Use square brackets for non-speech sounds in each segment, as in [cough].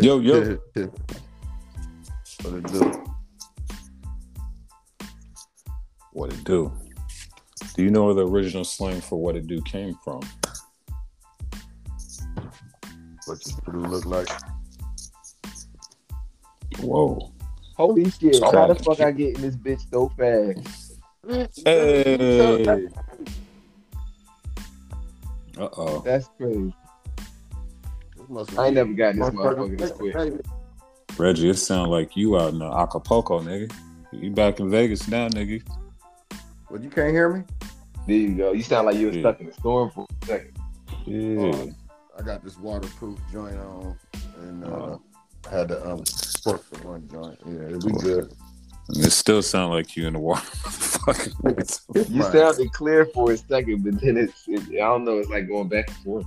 Yo, yo. what it do? What it do? Do you know where the original slang for what it do came from? What your Purdue look like? Whoa. Holy shit! Sorry. How the fuck I get in this bitch so fast? Hey. [laughs] Uh oh. That's crazy. This must I ain't never got this motherfucker this quick. Reggie, it sound like you out in uh, Acapulco, nigga. You back in Vegas now, nigga. What you can't hear me? There you go. You sound like you were Yeah. stuck in a storm for a second. Yeah. I got this waterproof joint on, and uh, Oh. I had to um work for one joint. Yeah, it we good. And it still sound like you in the water. [laughs] You Right. sounded clear for a second, but then it's, it, I don't know, it's like going back and forth.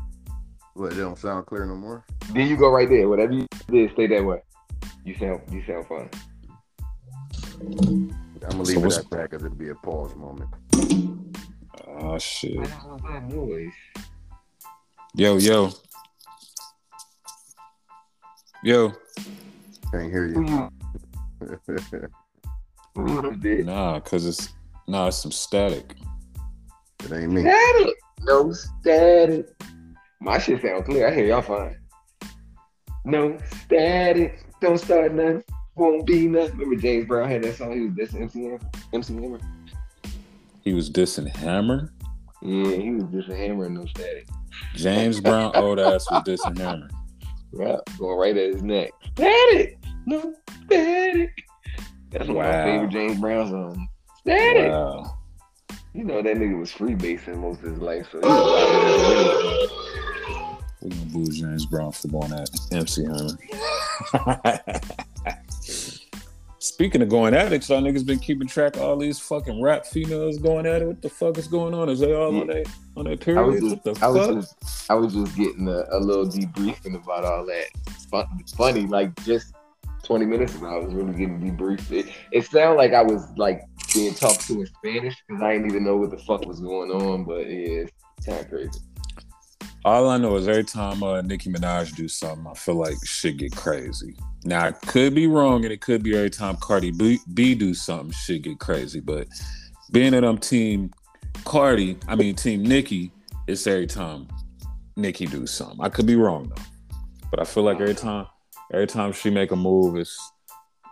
What? They don't sound clear no more. Then you go right there. Whatever you did, stay that way. You sound, you sound fine. I'm gonna leave what's- it at that because it'll be a pause moment. oh shit. What was that noise? Yo, yo. Yo. Can't hear you. you? Who you [laughs] did? Nah, cause it's nah, it's some static. it ain't me. Static. No static. My shit sound clear. I hear y'all fine. No static. Don't start nothing. Won't be nothing. Remember James Brown had that song? He was dissing MC Hammer. MC Hammer. He was dissing Hammer. Yeah, he was dissing Hammer and no static. James Brown old ass was dissing Hammer. Right, going right at his neck. Static. No static. That's one of my favorite James Brown songs. Static. Wow. You know that nigga was freebasing most of his life, so [laughs] boo James Brown football at MC Hammer. [laughs] Speaking of going at it, y'all niggas been keeping track of all these fucking rap females going at it. What the fuck is going on? Is they all on their on their was just, What the I was fuck? just, I was just getting a, a little debriefing about all that. It's it's funny, like just 20 minutes ago, I was really getting debriefed. It, it sounded like I was like being talked to in Spanish because I didn't even know what the fuck was going on. But yeah, it's kind of crazy. All I know is every time uh, Nicki Minaj do something, I feel like shit get crazy. Now I could be wrong, and it could be every time Cardi B, B do something, shit get crazy. But being that I'm team Cardi, I mean team Nicki, it's every time Nicki do something. I could be wrong though, but I feel like every time, every time she make a move, it's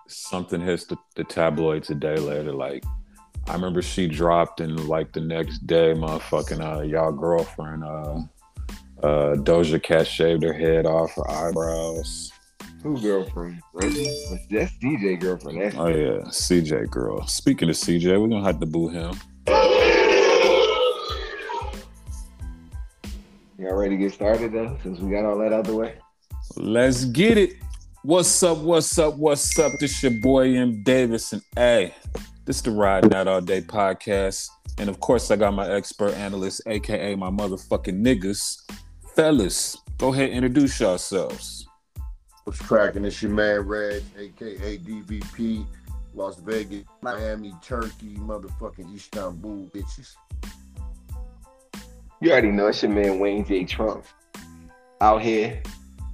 something hits the, the tabloids a day later. Like I remember she dropped, and like the next day, motherfucking uh, y'all girlfriend uh uh, Doja Cat shaved her head off, her eyebrows. Who girlfriend? That's DJ girlfriend. That's Oh yeah, CJ girl. Speaking of CJ, we're gonna have to boo him. y'all ready to get started though? Since we got all that out the way. Let's get it. What's up? What's up? What's up? This your boy M Davis, and hey, this the Ride Not All Day podcast, and of course I got my expert analyst, aka my motherfucking niggas, fellas. Go ahead, and introduce yourselves. What's cracking? It's your man Reg, aka DVP, Las Vegas, Miami, Turkey, motherfucking Istanbul, bitches. You already know it's your man Wayne J. Trump out here,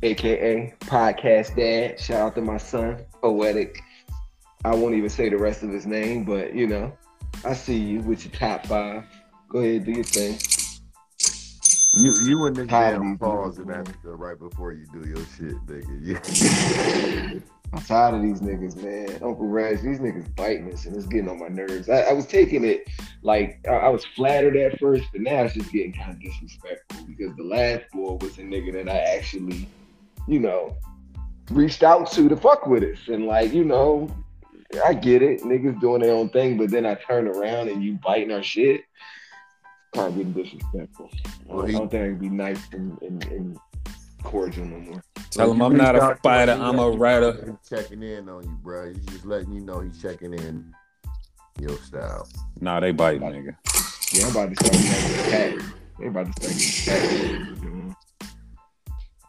aka Podcast Dad. Shout out to my son, Poetic. I won't even say the rest of his name, but you know, I see you with your top five. Go ahead, do your thing. You you in the Tired of damn these pause niggas, and man. after right before you do your shit, nigga. Yeah. [laughs] I'm tired of these niggas, man. Uncle Reg, these niggas biting us and it's getting on my nerves. I, I was taking it like I, I was flattered at first, but now it's just getting kind of disrespectful because the last boy was a nigga that I actually, you know, reached out to to fuck with us. And like, you know, I get it. Niggas doing their own thing, but then I turn around and you biting our shit. Kind of getting disrespectful. Well, I don't think I can be nice and, and, and cordial no more. Tell him I'm not a fighter, I'm a writer. He's checking in on you, bro. He's just letting you know he's checking in your style. Nah, they biting, nigga. Yeah, I'm about to start getting attacked. They about to start getting attacked.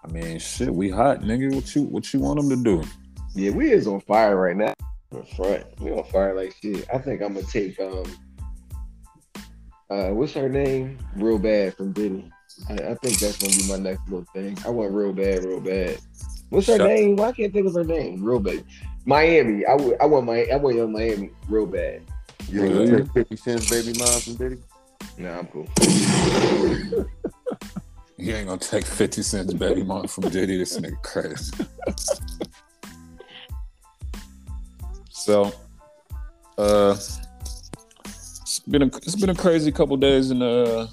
I mean, shit, we hot, nigga. What you what you want them to do? Yeah, we is on fire right now. In front, we on fire like shit. I think I'm gonna take um, uh, what's her name? Real bad from Diddy. I, I think that's gonna be my next little thing. I want real bad, real bad. What's her Shut- name? Why can't think of her name? Real bad. Miami. I would. I want my. I want on Miami real bad. You ain't gonna take 50 cents baby mom from Diddy? Nah, I'm cool. [laughs] You ain't gonna take 50 cents baby mom from Diddy. This nigga crazy. [laughs] so uh it's been a it's been a crazy couple days in uh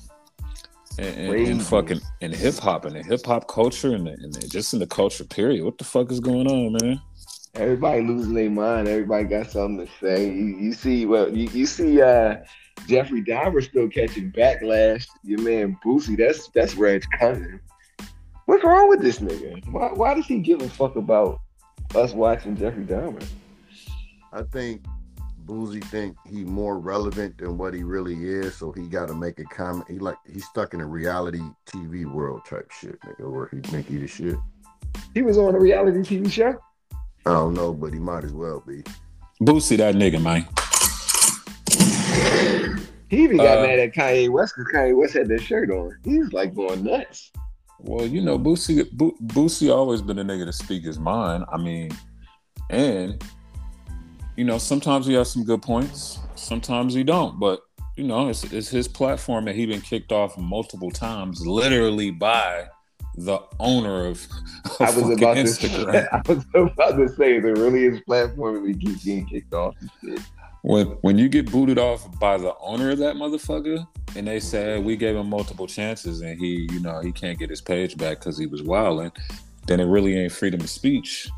in, in, in fucking in hip hop and the hip hop culture and, the, and the, just in the culture period. What the fuck is going on, man? Everybody losing their mind. Everybody got something to say. You, you see, well, you, you see, uh, Jeffrey Dahmer still catching backlash. Your man Boosie, that's that's Reg cousin. What's wrong with this nigga? Why, why does he give a fuck about us watching Jeffrey Dahmer? I think Boosie think he more relevant than what he really is, so he got to make a comment. He like he's stuck in a reality TV world type shit, nigga, where he think he the shit. He was on a reality TV show. I don't know, but he might as well be. Boosie that nigga, man. He even got Uh, mad at Kanye West because Kanye West had that shirt on. He was like going nuts. Well, you know, Boosie, Bo- Boosie always been a nigga to speak his mind. I mean, and you know, sometimes he has some good points, sometimes he don't. But you know, it's, it's his platform that he been kicked off multiple times, literally by the owner of, of I was about to Instagram. say, [laughs] I was about to say it really is platform we keep getting kicked off. when when you get booted off by the owner of that motherfucker, and they said we gave him multiple chances and he, you know, he can't get his page back because he was wilding, then it really ain't freedom of speech.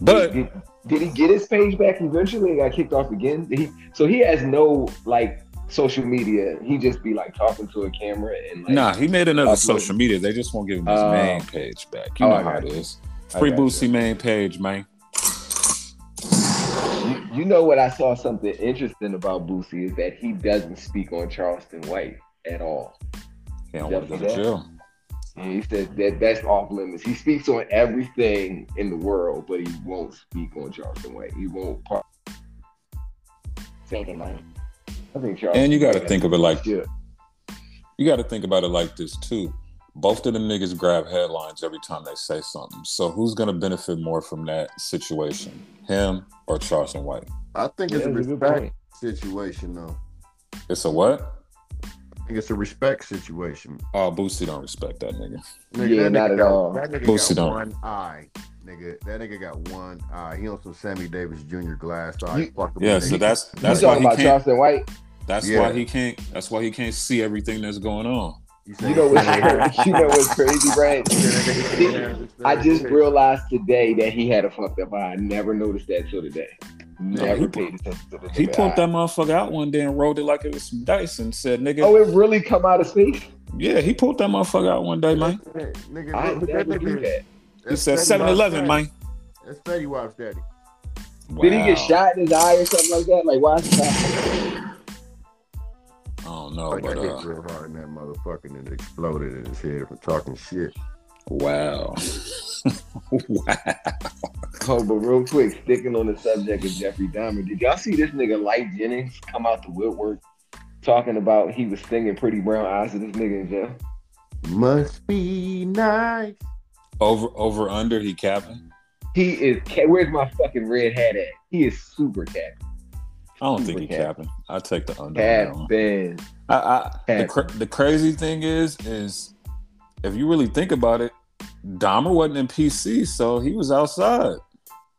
But [laughs] did, he get his page back eventually and got kicked off again? He, so he has no like social media. He just be like talking to a camera and like Nah, he made another social media. They just won't give him his Oh. main page back. You Oh, know how it is. Free. Boosie main page, man. You, you know what I saw something interesting about Boosie is that he doesn't speak on Charleston White at all. He don't want to go to jail. And he says that that's off limits. He speaks on everything in the world, but he won't speak on Charleston White. He won't part. Saving money. I think Charleston. And you got to think of it like Yeah. you got to think about it like this too. Both of them niggas grab headlines every time they say something. So who's gonna benefit more from that situation, him or Charleston White? I think Yeah, it's a that's a good respect situation, though. It's a what? I think it's a respect situation. Oh, Boosie don't respect that nigga. Nigga, Yeah, that not nigga at got, all. That nigga Boosie got don't. one eye, nigga. That nigga got one eye. He on some Sammy Davis Jr. glass eye. You- Fuck him, Yeah, nigga. so that's You that's why talking he about can't. Charleston White? That's Yeah. why he can't. That's why he can't see everything that's going on. say- You know what? you know what's crazy, Brad? I just realized today that he had a fucked up eye. I never noticed that till today. Never he- paid attention to the He nigga pulled eye. that motherfucker out one day and rolled it like it was some dice and said, "Nigga, Oh, it really come out of space? yeah." He pulled that motherfucker out one day, man. Nigga, I that never knew nigga- that. He that's said 7-Eleven, Wap's man. daddy. That's Fetty Wap's daddy. Did he get shot in his eye or something like that? Like, why is he I don't know, Like but I hit uh, real hard in that motherfucker and it exploded in his head from talking shit. wow, [laughs] wow. Oh, but real quick, sticking on the subject of Jeffrey Dahmer, did y'all see this nigga Lyfe Jennings come out the woodwork talking about he was singing Pretty Brown Eyes to this nigga in jail? Must be nice. Over, over, under. He capping. He is. Where's my fucking red hat at? He is super cat. I don't think he Super cap. capping. I take the under. on that. Capping. I, I, the, cra- the crazy thing is, is if you really think about it, Dahmer wasn't in PC, so he was outside.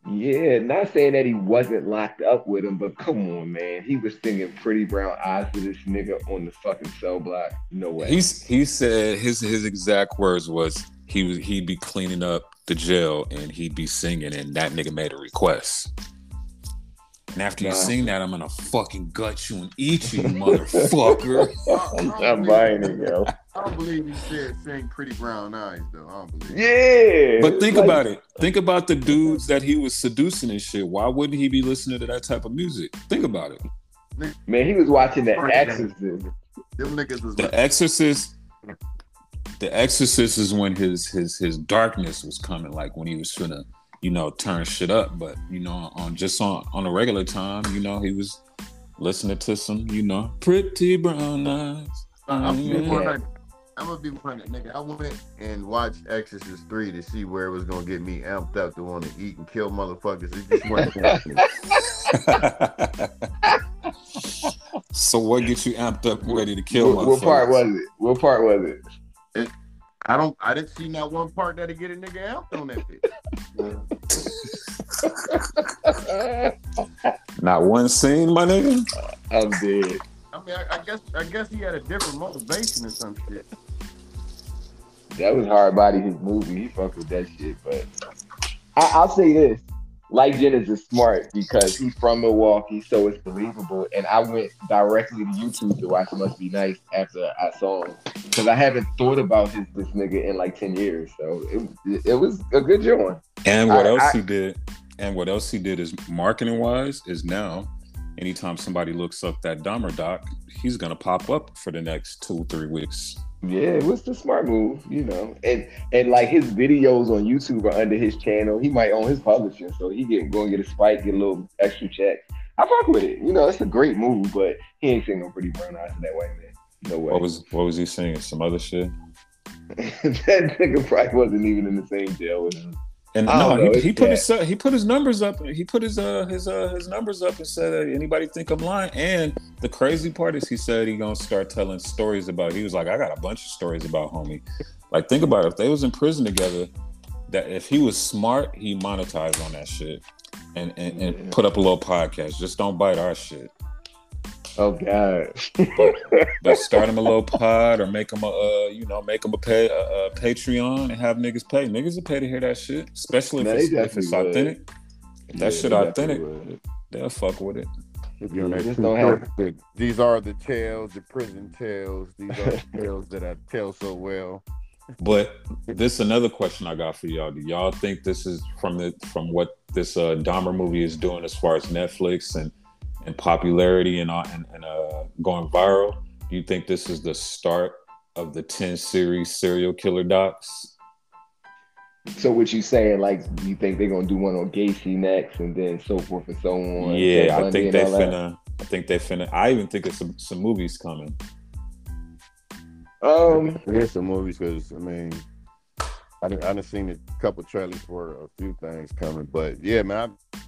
Yeah, not saying that he wasn't locked up with him, but come on, man. He was singing Pretty Brown Eyes to this nigga on the fucking cell block. No way. He's he said his his exact words was he was he'd be cleaning up the jail and he'd be singing and that nigga made a request. And after you sing that, I'm gonna fucking gut you and eat you, motherfucker. [laughs] I'm not buying it, yo. I don't believe he said sing pretty brown eyes though. I don't believe. Yeah. But think about it. Think about the dudes that he was seducing and shit. Why wouldn't he be listening to that type of music? Think about it. Man, he was watching The Exorcist. Them niggas was The like, Exorcist. The Exorcist is when his his his darkness was coming, like when he was finna, you know, turn shit up. But you know, on just on on a regular time, you know, he was listening to some, you know, pretty brown eyes. I'm, Yeah. Before I, I'm gonna be one nigga. I went and watched Exorcist three to see where it was gonna get me amped up to want to eat and kill motherfuckers. It just wasn't [laughs] happening. [laughs] so what gets you amped up, ready to kill? What, what part was it? What part was it? I don't. I didn't see not one part that'd get a nigga amped on that bitch. [laughs] not one scene, my nigga. I'm dead. I mean, I, I, guess I guess he had a different motivation or some shit. That was hard body his movie. He fucked with that shit, but I, will say this: Lyfe Jennings is smart because he's from Milwaukee, so it's believable. And I went directly to YouTube to watch Must Be Nice after I saw him because I haven't thought about his this nigga in like ten years. So it it was a good joint. And what I, else I, he did? And what else he did is marketing wise is now anytime somebody looks up that Dahmer doc, he's gonna pop up for the next two, three weeks. Yeah, it was the smart move, you know. And and like his videos on YouTube are under his channel. He might own his publishing, so he get go and get a spike, get a little extra check. I fuck with it. You know, it's a great move, but he ain't singing pretty brown eyes in that white man. No way. What was what was he singing? Some other shit? [laughs] that nigga probably wasn't even in the same jail with him. And no, know, he, he put his he put his numbers up. He put his uh his uh his numbers up and said, "Anybody think I'm lying?" And the crazy part is, he said he gonna start telling stories about. He was like, "I got a bunch of stories about homie." Like, think about it. If they was in prison together, that if he was smart, he monetized on that shit and and, and yeah. put up a little podcast. Just don't bite our shit. Oh God! but, [laughs] but, start him a little pod or make him a uh, you know make him a pay a, a, Patreon and have niggas pay. Niggas will pay to hear that shit, especially if, it's, if it's authentic. If that yeah, shit authentic, they'll fuck with it. These are the tales, the prison tales. These are the [laughs] tales that I tell so well. But this is another question I got for y'all. Do y'all think this is from the from what this uh, Dahmer movie is doing as far as Netflix and and popularity and, uh, and, and uh, going viral. Do you think this is the start of the 10 series serial killer docs? So what you saying? Like, you think they're gonna do one on Gacy next, and then so forth and so on? Yeah, I think they finna. I think they finna. I even think it's some, some movies coming. Um, there's some movies because I mean, I done, I done seen a couple trailers for a few things coming, but yeah, man, I,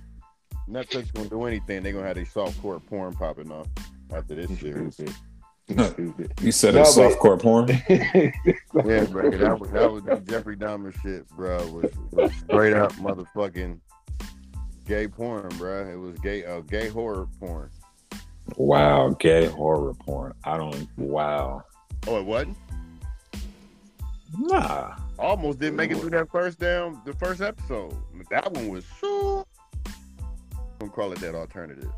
Netflix gonna do anything, they're gonna have their softcore porn popping off after this series. you said no, it's softcore porn. [laughs] yeah, bro. That was that was the Jeffrey Dahmer shit, bro. Was, was straight up motherfucking gay porn, bro. It was gay, uh, gay horror porn. Wow, gay horror porn. I don't. Wow. Oh, it wasn't. Nah. Almost didn't make it through that first down, the first episode. That one was so don't call it that alternative.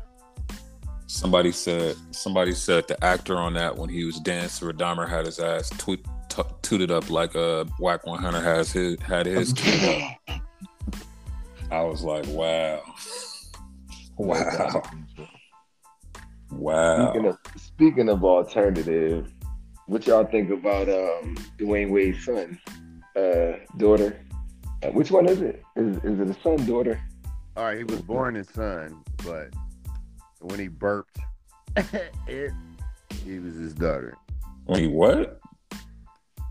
Somebody said somebody said the actor on that when he was dancing with Dahmer had his ass tweet, t- tooted up like a uh, Wack 100 has his had his [laughs] I was like, wow, wow, wow. Speaking of speaking of alternative, what y'all think about um, Dwyane Wade's son, uh, daughter? Uh, which one is it? Is, is it a son, daughter? All right, he was born his son, but when he burped, [laughs] it, he was his daughter. When he what?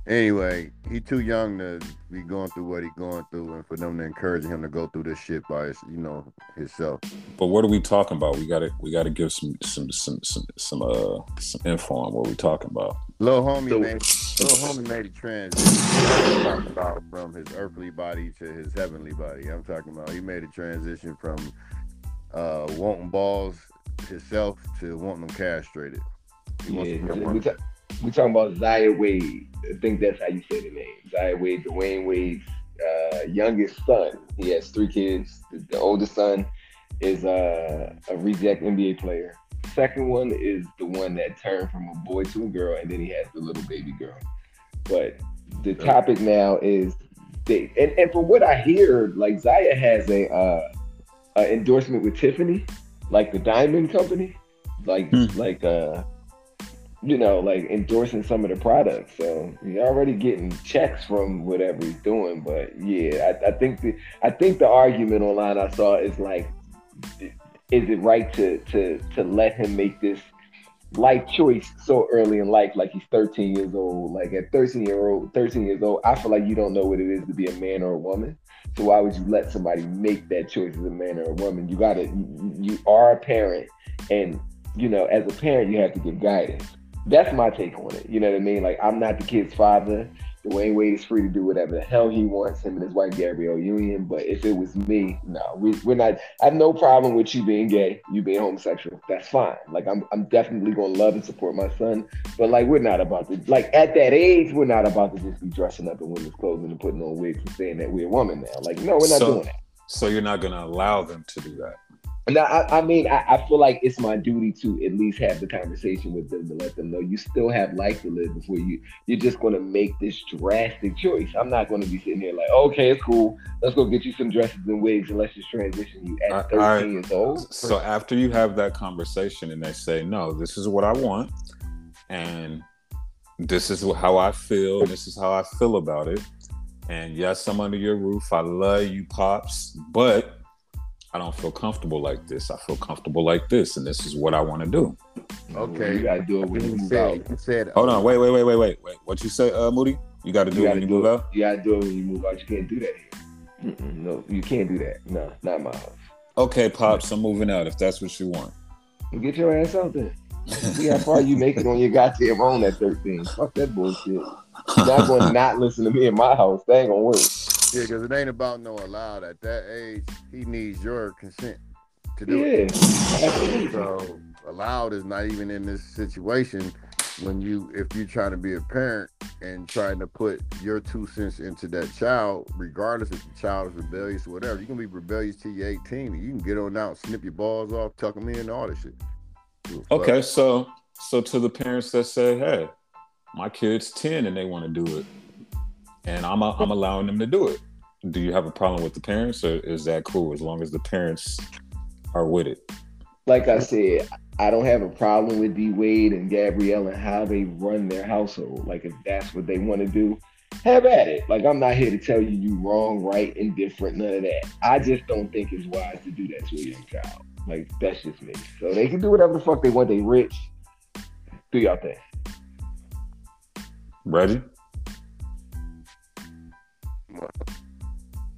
Anyway, he too young to be going through what he going through, and for them to encourage him to go through this shit by his, you know, himself. But what are we talking about? We gotta we gotta give some some some some some uh some info on what we talking about. Little homie so, made little homie made a transition. talking about from his earthly body to his heavenly body. I'm talking about he made a transition from uh wanting balls himself to wanting them castrated. He yeah, we talking about Zaya Wade. I think that's how you say the name. Zaya Wade, Dwyane Wade's uh, youngest son. He has three kids. The, the oldest son is uh, a reject NBA player. Second one is the one that turned from a boy to a girl, and then he has the little baby girl. But the topic now is they, and, and from what I hear, like Zaya has a, uh, a endorsement with Tiffany, like the diamond company, like hmm. like uh you know, like endorsing some of the products. So you're already getting checks from whatever he's doing. But yeah, I, I think the I think the argument online I saw is like, is it right to to to let him make this life choice so early in life, like he's 13 years old. Like at 13 year old, 13 years old, I feel like you don't know what it is to be a man or a woman. So why would you let somebody make that choice as a man or a woman? You gotta, you, you are a parent, and you know, as a parent, you have to give guidance. That's my take on it. You know what I mean? Like I'm not the kid's father. Dwyane Wade is free to do whatever the hell he wants, him and his wife Gabrielle Union. But if it was me, no, we, we're not. I have no problem with you being gay, you being homosexual. That's fine. Like I'm, I'm definitely going to love and support my son. But like we're not about to, like at that age, we're not about to just be dressing up in women's clothing and putting on wigs and saying that we're a woman now. Like no, we're not So- doing that. So you're not going to allow them to do that. Now, I, I mean, I, I feel like it's my duty to at least have the conversation with them to let them know you still have life to live before you. You're just going to make this drastic choice. I'm not going to be sitting here like, okay, it's cool. Let's go get you some dresses and wigs and let's just transition you at I- 13 I- years old. So after you have that conversation and they say, no, this is what I want, and this is how I feel, this is how I feel about it. And yes, I'm under your roof. I love you, pops, but I don't feel comfortable like this. I feel comfortable like this, and this is what I want to do. Okay. you gotta do it when you He move out. said, he said, Hold on, wait, wait, wait, wait, wait, wait. What you say, uh, Moody? You got to do You it gotta when you do move it. out. You gotta do it when you move out. You can't do that here. Mm-mm, no, you can't do that. No, not my house. Okay, pops, I'm moving out. If that's what you want. Well, get your ass out there. See how far you make it on your goddamn own at 13. Fuck that bullshit. You're not going to not listen to me in my house. That ain't gonna work. Yeah, because it ain't about no allowed. At that age, he needs your consent to do it. Yeah, absolutely. So allowed is not even in this situation when you if you're trying to be a parent and trying to put your two cents into that child, regardless if the child is rebellious or whatever, you can be rebellious till you're 18 you can get on out, snip your balls off, tuck them in, all this shit. Okay, so so to the parents that say, "Hey, my kid's ten and they want to do it, and I'm i I'm allowing them to do it," do you have a problem with the parents, or is that cool as long as the parents are with it? Like I said, I don't have a problem with D Wade and Gabrielle and how they run their household. Like if that's what they want to do, have at it. Like I'm not here to tell you you wrong, right, indifferent, none of that. I just don't think it's wise to do that to a young child. Like that's just me. So they can do whatever the fuck they want. They rich. Do y'all thing. Reggie,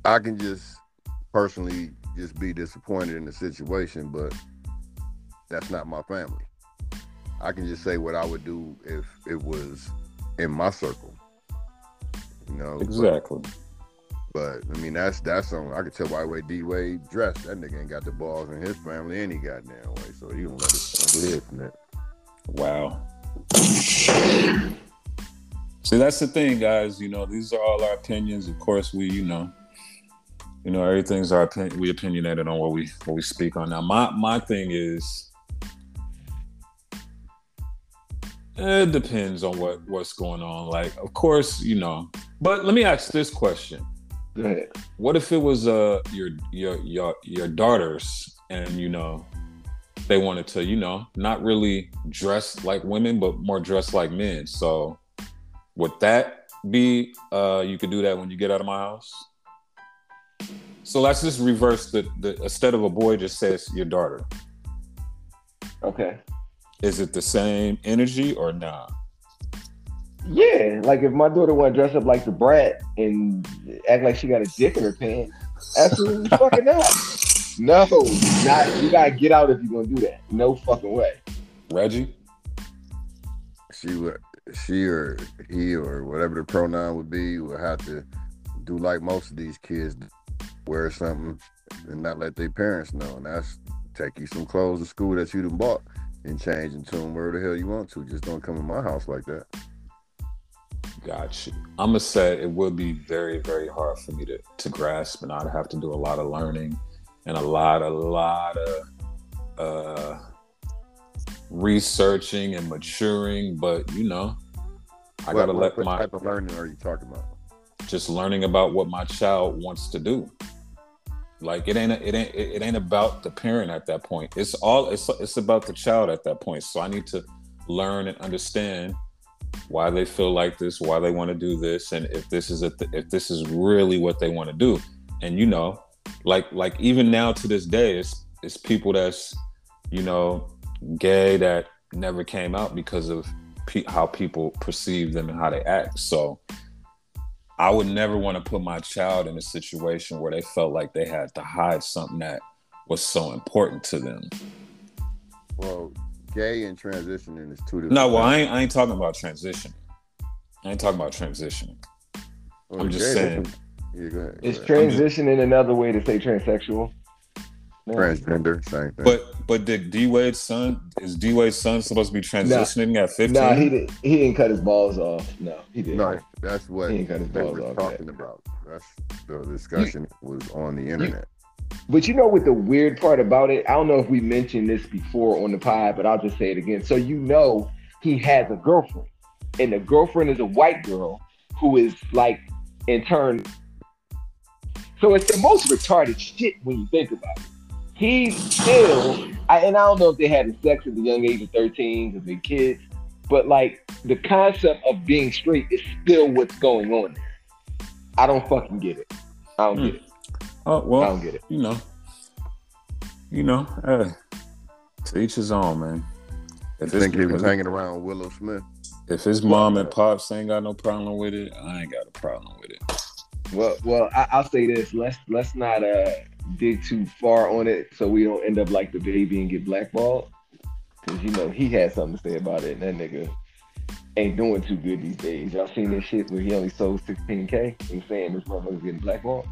I can just personally just be disappointed in the situation, but that's not my family. I can just say what I would do if it was in my circle. You know, exactly. But I mean, that's that's on. I could tell by the way D Wade dressed. That nigga ain't got the balls in his family any goddamn way. So he don't let his family live from that. Wow. See, that's the thing, guys. You know, these are all our opinions. Of course, we, you know, you know, everything's our opinion. We opinionated on what we what we speak on. Now, my my thing is, it depends on what what's going on. Like, of course, you know. But let me ask this question: Go ahead. What if it was uh your your your your daughters, and you know, they wanted to, you know, not really dress like women, but more dress like men. So would that be uh you could do that when you get out of my house? So let's just reverse the, the instead of a boy just says your daughter. Okay. Is it the same energy or not? Yeah, like if my daughter want to dress up like the brat and act like she got a dick in her pants, absolutely [laughs] fucking not. No, not. You gotta get out if you're gonna do that. No fucking way. Reggie? She would, she or he or whatever the pronoun would be would have to do like most of these kids, wear something and not let their parents know. And that's take you some clothes to school that you done bought and change into them wherever the hell you want to. Just don't come in my house like that. Got you. I'm gonna say it would be very, very hard for me to to grasp, and I'd have to do a lot of learning and a lot, a lot of uh, researching and maturing. But you know, I What- gotta what, let what my type of learning are you talking about? just learning about what my child wants to do. Like it ain't it ain't it ain't about the parent at that point. It's all it's it's about the child at that point. So I need to learn and understand why they feel like this, why they want to do this, and if this is a th- if this is really what they want to do. And you know, like like even now to this day, it's it's people that's you know gay that never came out because of pe- how people perceive them and how they act. So I would never want to put my child in a situation where they felt like they had to hide something that was so important to them. Well, gay and transitioning is two different. No, well, I ain't, I ain't talking about transitioning. I ain't talking about transitioning. Well, I'm just saying. that's- Yeah, go ahead. Is go ahead. transitioning another way to say transsexual? No. transgender, same thing. But but did D Wade's son is D Wade's son supposed to be transitioning at 15? Nah, he didn't. He didn't cut his balls off. No, he didn't. no, that's what He ain't got his balls were off talking about. That's the discussion was on the internet. But you know what the weird part about it? I don't know if we mentioned this before on the pod, but I'll just say it again. So you know he has a girlfriend, and the girlfriend is a white girl who is like, in turn. So it's the most retarded shit when you think about it. He's still, I, and I don't know if they had sex at the young age of 13 because they're kids, but like the concept of being straight is still what's going on there. I don't fucking get it. I don't Hmm. get it. Oh well, I well, don't get it. you know, you know, hey, to each his own, man. I If think he was hanging around Willow Smith. if his mom and pops ain't got no problem with it, I ain't got a problem with it. Well, well, I, I'll say this. Let's let's not uh dig too far on it, so we don't end up like DaBaby and get blackballed. Because you know he had something to say about it, and that nigga ain't doing too good these days. Y'all seen this shit where he only sold 16k and saying this motherfucker's getting blackballed?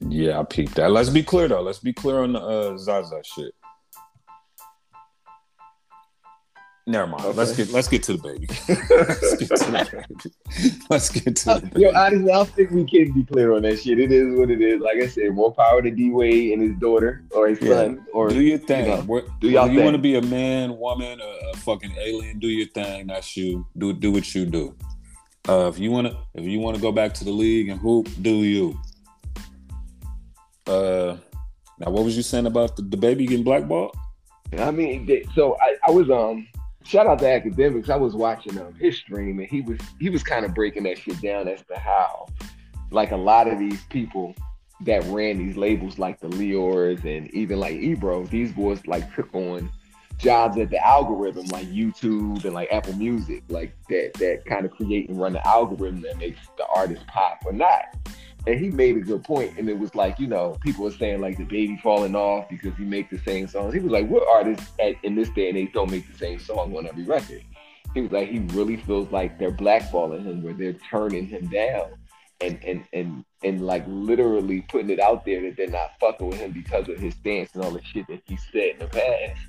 Yeah, I peeped that. Let's be clear though. Let's be clear on the uh, Zaza shit. Never mind. Let's get [laughs] let's get to DaBaby. let's get to the baby. Let's get to DaBaby. Yo, honestly, I don't think we can be clear on that shit. It is what it is. Like I said, more power to D Wade and his daughter or his Yeah. son or do your thing. you know, What- do y'all you want to be a man, woman, a, a fucking alien? Do your thing. That's you. Do do what you do. Uh, if you wanna if you wanna go back to the league and hoop, do you. Uh, now what was you saying about the, DaBaby getting blackballed? I mean, so I, I was um shout out to Akademiks. I was watching um his stream and he was he was kind of breaking that shit down as to how like a lot of these people that ran these labels like the Lyors and even like Ebro, these boys like took on jobs at the algorithm like YouTube and like Apple Music, like that that kind of create and run the algorithm that makes the artist pop or not. And he made a good point, and it was like, you know, people were saying like DaBaby falling off because he make the same songs. He was like, what artists at, in this day and age don't make the same song on every record? He was like, he really feels like they're blackballing him, where they're turning him down, and and and and like literally putting it out there that they're not fucking with him because of his stance and all the shit that he said in the past.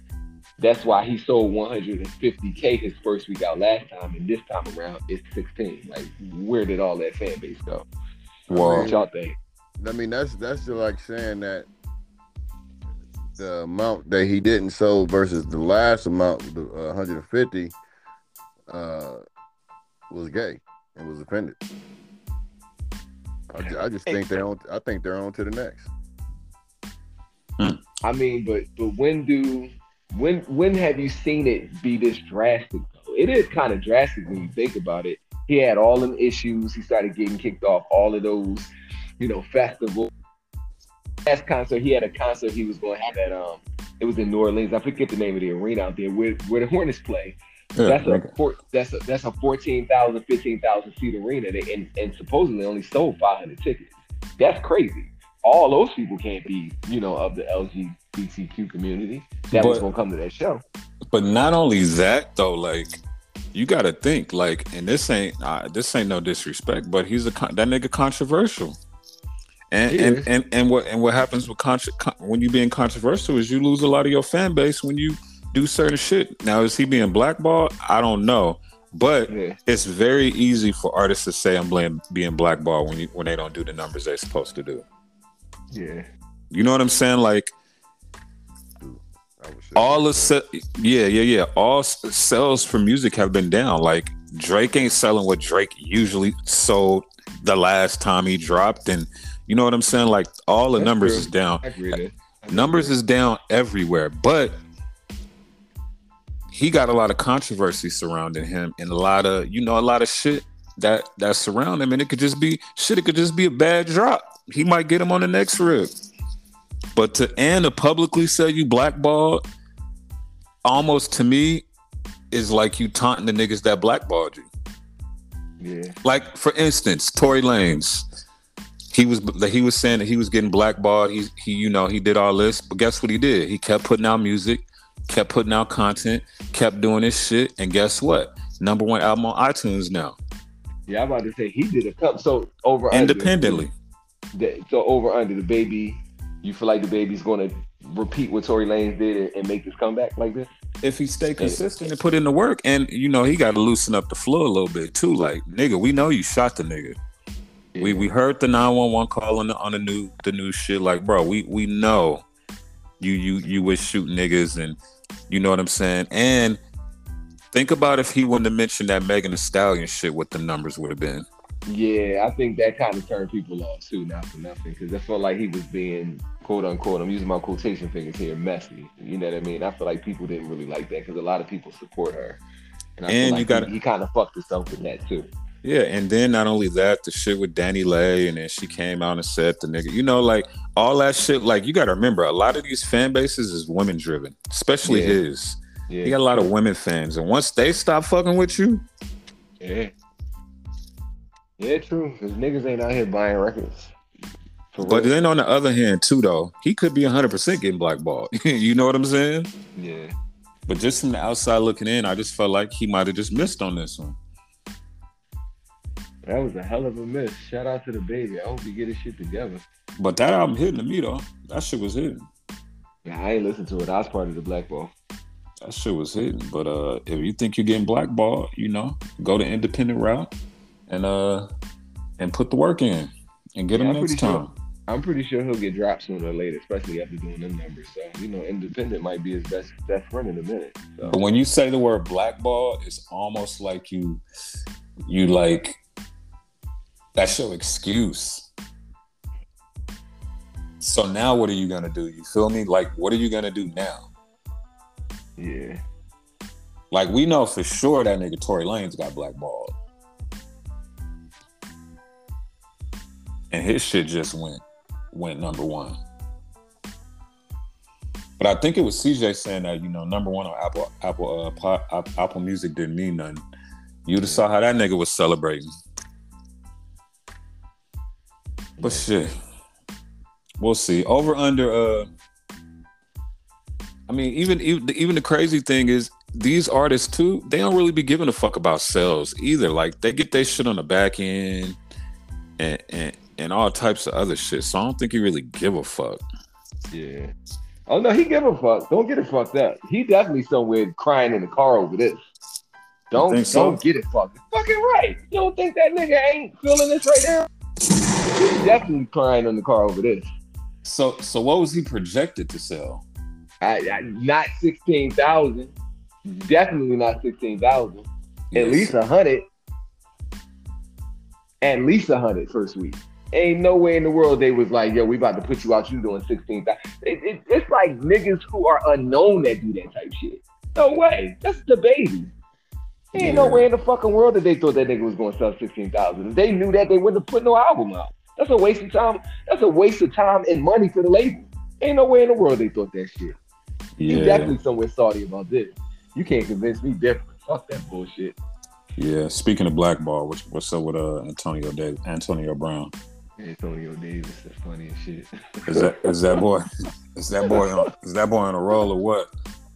That's why he sold 150k his first week out last time, and this time around it's 16. Like, where did all that fan base go? Well, What y'all think? I mean, that's that's just like saying that the amount that he didn't sell versus the last amount, the uh, 150, uh, was gay and was offended. I, I just think they're on. I think they're on to the next. I mean, but but when do when when have you seen it be this drastic? Though? It is kind of drastic when you think about it. He had all them issues. He started getting kicked off all of those, you know, festivals. Last concert, he had a concert he was going to have at um, it was in New Orleans. I forget the name of the arena out there where where the Hornets play. yeah, that's a nigga. four, that's a that's a 14,000, 15,000 seat arena, they, and and supposedly only sold five hundred tickets. That's crazy. All those people can't be, you know, of the LGBTQ community that was gonna come to that show. But not only that though, like you got to think like, and this ain't uh, this ain't no disrespect, but he's a con- that nigga controversial. And and, and and what and what happens with contra- con- when you being controversial is you lose a lot of your fan base when you do certain shit. Now is he being blackballed? I don't know, but Yeah, it's very easy for artists to say I'm blame, being blackballed when you when they don't do the numbers they're supposed to do. yeah. You know what I'm saying? Like All the se- yeah yeah yeah. All sales for music have been down. Like drake ain't selling what drake usually sold the last time he dropped and you know what i'm saying? Like all the That's numbers true. is down. I agree with. I numbers agree. is down everywhere but he got a lot of controversy surrounding him and a lot of you know a lot of shit that that surround him and it could just be shit it could just be a bad drop. He might get him on the next rib but to and to publicly say you blackballed almost to me is like you taunting the niggas that blackballed you. Yeah. Like for instance, Tory Lanez. He was he was saying that he was getting blackballed. He he you know he did all this, but guess what he did? He kept putting out music, kept putting out content, kept doing this shit, and guess what? Number one album on iTunes now, Yeah, I'm about to say he did a couple. So over independently. Under, so over under DaBaby, you feel like DaBaby's going to repeat what Tory Lanez did and, and make this comeback like this? If he stay consistent and put in the work, and you know he got to loosen up the floor a little bit too. Like nigga, we know you shot the nigga. We we heard the nine one one call on the on the new the new shit. Like, bro, we we know you you you would shoot niggas, and you know what I'm saying. And think about if he wouldn't have mentioned that Megan Thee Stallion shit, what the numbers would have been. Yeah, I think that kind of turned people off too, not for nothing, because I felt like he was being quote unquote. I'm using my quotation fingers here, messy. You know what I mean? I feel like people didn't really like that because a lot of people support her, and, I feel And like you gotta- he, he kind of fucked himself with that too. Yeah, and then not only that, the shit with Dani Leigh, and then she came out and said the nigga, you know, like all that shit. Like you got to remember, a lot of these fan bases is women driven, especially Yeah. his. Yeah, He got a lot of women fans, and once they stop fucking with you, yeah, yeah, true. Because niggas ain't out here buying records. But then on the other hand, too, though, he could be 100% getting blackballed. [laughs] you know what I'm saying? yeah, But just from the outside looking in, I just felt like he might have just missed on this one. that was a hell of a miss. Shout out to DaBaby. I hope he get his shit together. But that album hitting to me, though. That shit was hitting. Yeah, I ain't listened to it. I was part of the blackball. That shit was hitting. But uh, if you think you're getting blackballed, you know, go the independent route and uh and put the work in and get Yeah, him I'm next pretty sure. time. I'm pretty sure he'll get dropped sooner or later, especially after doing them numbers. So you know, independent might be his best best friend in a minute. So But when you say the word blackball, it's almost like you you like that's your excuse. So now what are you gonna do? You feel me? Like what are you gonna do now? yeah, Like we know for sure that nigga Tory Lanez got blackballed. And his shit just went went number one. But I think it was CJ saying that, you know, number one on Apple Apple uh, po- App- Apple Music didn't mean nothing. You'd have saw how that nigga was celebrating. But shit. We'll see. Over under uh I mean, even even even the crazy thing is these artists too, they don't really be giving a fuck about sales either. Like they get their shit on the back end and and, and all types of other shit. So I don't think he really give a fuck. yeah. Oh no, he give a fuck. Don't get it fucked up. He definitely somewhere crying in the car over this. Don't think so? don't get it fucked. Fucking right. You don't think that nigga ain't feeling this right now? He's definitely crying in the car over this. So so what was he projected to sell? I, I, not sixteen thousand. Definitely not sixteen thousand. At least a hundred. At least a hundred first week. Ain't no way in the world they was like, yo, we about to put you out. You doing sixteen thousand? It, it, it's like niggas who are unknown that do that type shit. No way. That's DaBaby. Ain't no way in the fucking world that they thought that nigga was going to sell sixteen thousand. If they knew that, they wouldn't have put no album out. That's a waste of time. That's a waste of time and money for the label. Ain't no way in the world they thought that shit. You definitely somewhere salty about this. You can't convince me different. Fuck that bullshit. Yeah. Speaking of blackball, what's what's up with uh Antonio Davis, Antonio Brown? Antonio Davis the funniest shit. Is that is that boy is that boy on is that boy on a roll or what?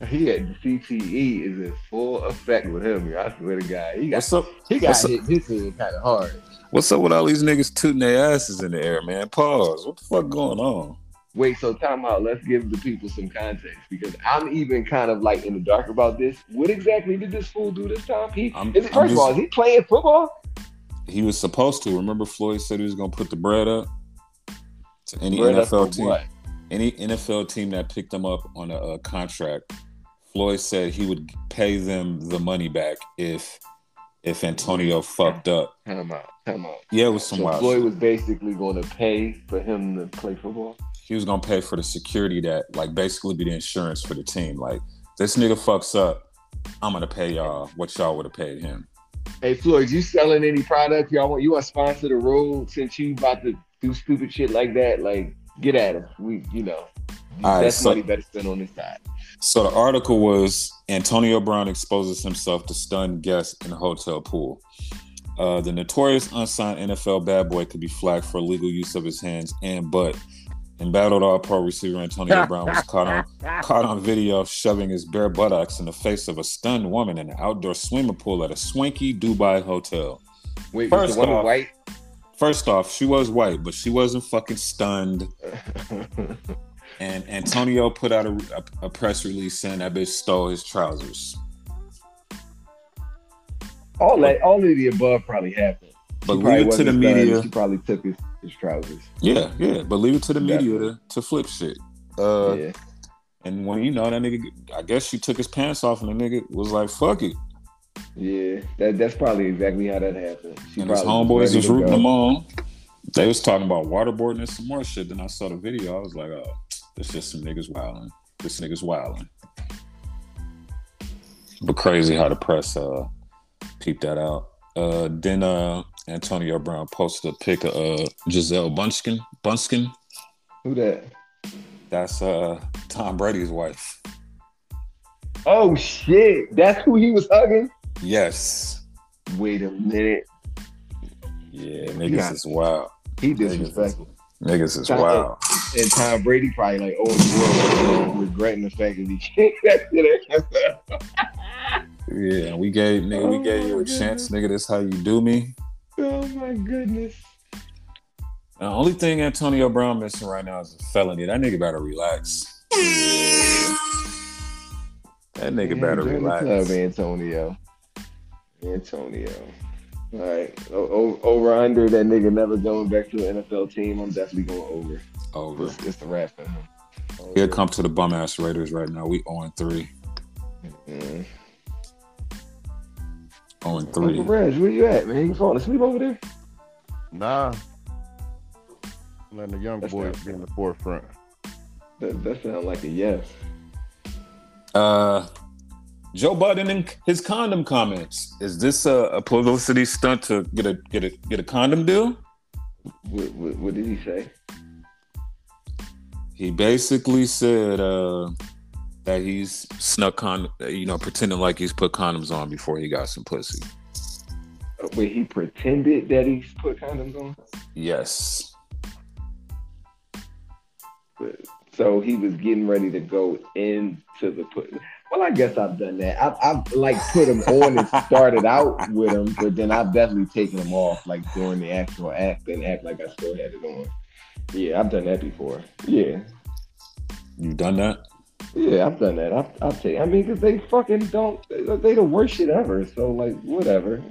he had CTE is in full effect with him. I swear to God, he got What's up? he got what's up? hit his head kind of hard. What's up with all these niggas tooting their asses in the air, man? Pause. What the fuck going on? Wait, so time out. Let's give the people some context because I'm even kind of like in the dark about this. What exactly did this fool do this time? He I'm- is it, first of all, is he playing football? He was supposed to. Remember Floyd said he was gonna put the bread up to any Bread NFL team. what? Any NFL team that picked him up on a, a contract, Floyd said he would pay them the money back if if Antonio fucked up. Time out. Time out. Yeah, it was some So wild. Floyd shit. was basically going to pay for him to play football. he was gonna pay for the security that like basically be the insurance for the team. Like this nigga fucks up, I'm gonna pay y'all what y'all would have paid him. Hey Floyd, you selling any product? Y'all want you want to sponsor the road since you about to do stupid shit like that? Like, get at us. We, you know, All right, That's so- money better spent on this side. So the article was Antonio Brown exposes himself to stunned guests in a hotel pool. Uh, the notorious unsigned NFL bad boy could be flagged for illegal use of his hands and butt. Embattled All Pro receiver Antonio [laughs] Brown was caught on caught on video shoving his bare buttocks in the face of a stunned woman in an outdoor swimming pool at a swanky Dubai hotel. Wait, First was the off- white? First off, she was white, but she wasn't fucking stunned. [laughs] And Antonio put out a, a, a press release saying that bitch stole his trousers. all that, all of the above probably happened. But leave it to the media. She probably took his, his trousers. Yeah, yeah. But leave it to the media to, to flip shit. Uh, yeah. And when you know that nigga, I guess she took his pants off, and the nigga was like, "Fuck it." Yeah, that that's probably exactly how that happened. She and his homeboys was rooting go. him on. They was talking about waterboarding and some more shit. Then I saw the video. I was like, "Oh, this just some niggas wilding. This niggas wilding." But crazy how the press uh peeped that out. Uh, then uh, Antonio Brown posted a pic of uh, Gisele Bunskin. Bunskin. Who that? That's uh Tom Brady's wife. Oh shit, that's who he was hugging. Yes. Wait a minute, Yeah, niggas Yeah. is wild. he disrespectful. Niggas is Tom- wild. And Tom Brady probably like, oh, the world, regretting the fact that he can't that shit. [laughs] Yeah, we gave nigga, we Oh gave you a chance, nigga. This how you do me. Oh my goodness. The only thing Antonio Brown missing right now is a felony. That nigga better relax. That nigga Yeah, better relax. Club, Antonio. Antonio. All right. O- over under that nigga never going back to an NFL team. I'm definitely going over. Over. It's, it's the wrap for him. Here come to the bum ass Raiders right now. We 0 3. Mm-hmm. Mm. 0 Uncle 3. Reg, where you at, man? You falling asleep over there? Nah. Letting the young That's boys not- be in the forefront. That, that sounds like a yes. Uh, Joe Budden and his condom comments. Is this a, a publicity stunt to get a get a get a condom deal? What, what, what did he say? He basically said uh, that he's snuck con, you know, pretending like he's put condoms on before he got some pussy. Wait, he pretended that he put condoms on? Yes. So he was getting ready to go into the put. Well, I guess I've done that. I've, I've like put him on and started out with him, but then I've definitely taken him off like during the actual act and act like I still had it on. Yeah, I've done that before. Yeah, You've done that? Yeah, I've done that. I've, I've taken. I mean, because they fucking don't. They, they the worst shit ever. So like, whatever.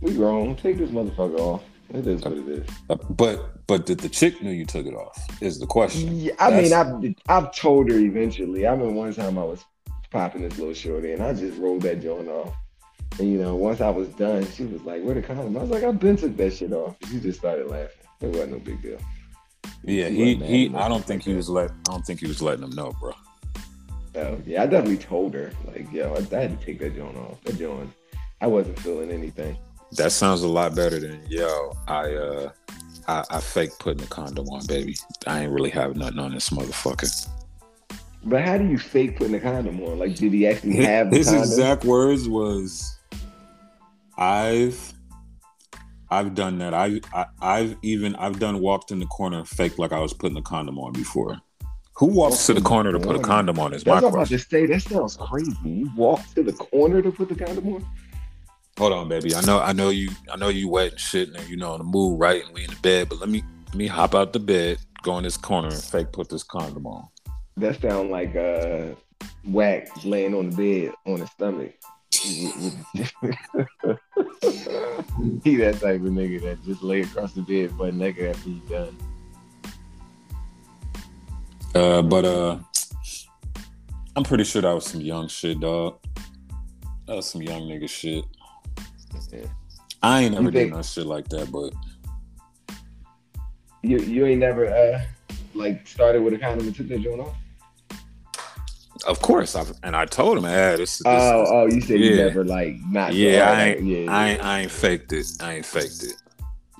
We grown. Take this motherfucker off. It is what it is. Uh, but but did the chick knew you took it off? Is the question. Yeah, I mean, I've I've told her eventually. I remember one time I was popping this little shorty, and I just rolled that joint off. And you know, once I was done, she was like, "Where the condom?" I was like, "I've been took that shit off." She just started laughing. It wasn't no big deal. Yeah, She he he. I don't think he was let. I don't think he was letting them know, bro. So yeah, I definitely told her like, "Yo, I, I had to take that joint off." That joint, I wasn't feeling anything. That sounds a lot better than yo. I uh, I, I fake putting the condom on, baby. I ain't really have nothing on this motherfucker. But how do you fake putting a condom on? Like, did he actually [laughs] have the His condom? exact words was, "I've, I've done that. I, I, I've even I've done walked in the corner and faked like I was putting a condom on before. Who walks to the corner to put a condom on? Is That's my what I'm about question. to say. That sounds crazy. You walk to the corner to put the condom on. Hold on, baby. I know, I know you, I know you wet and shit, and you know in the mood, right? And we in the bed, but let me let me hop out the bed, go in this corner, and fake put this condom on. That sound like uh whack laying on the bed on his stomach. [laughs] he that type of nigga that just lay across the bed butt naked after he done. Uh, but uh, I'm pretty sure that was some young shit, dog. That was some young nigga shit. Yeah. I ain't never You did no shit like that, but You you ain't never uh like started with a condom and took that joint off? of course, I've and I told him, "Ah, this, this, Oh, oh, you said you never like not yeah, I ain't, yeah, I ain't, I ain't faked it. I ain't faked it.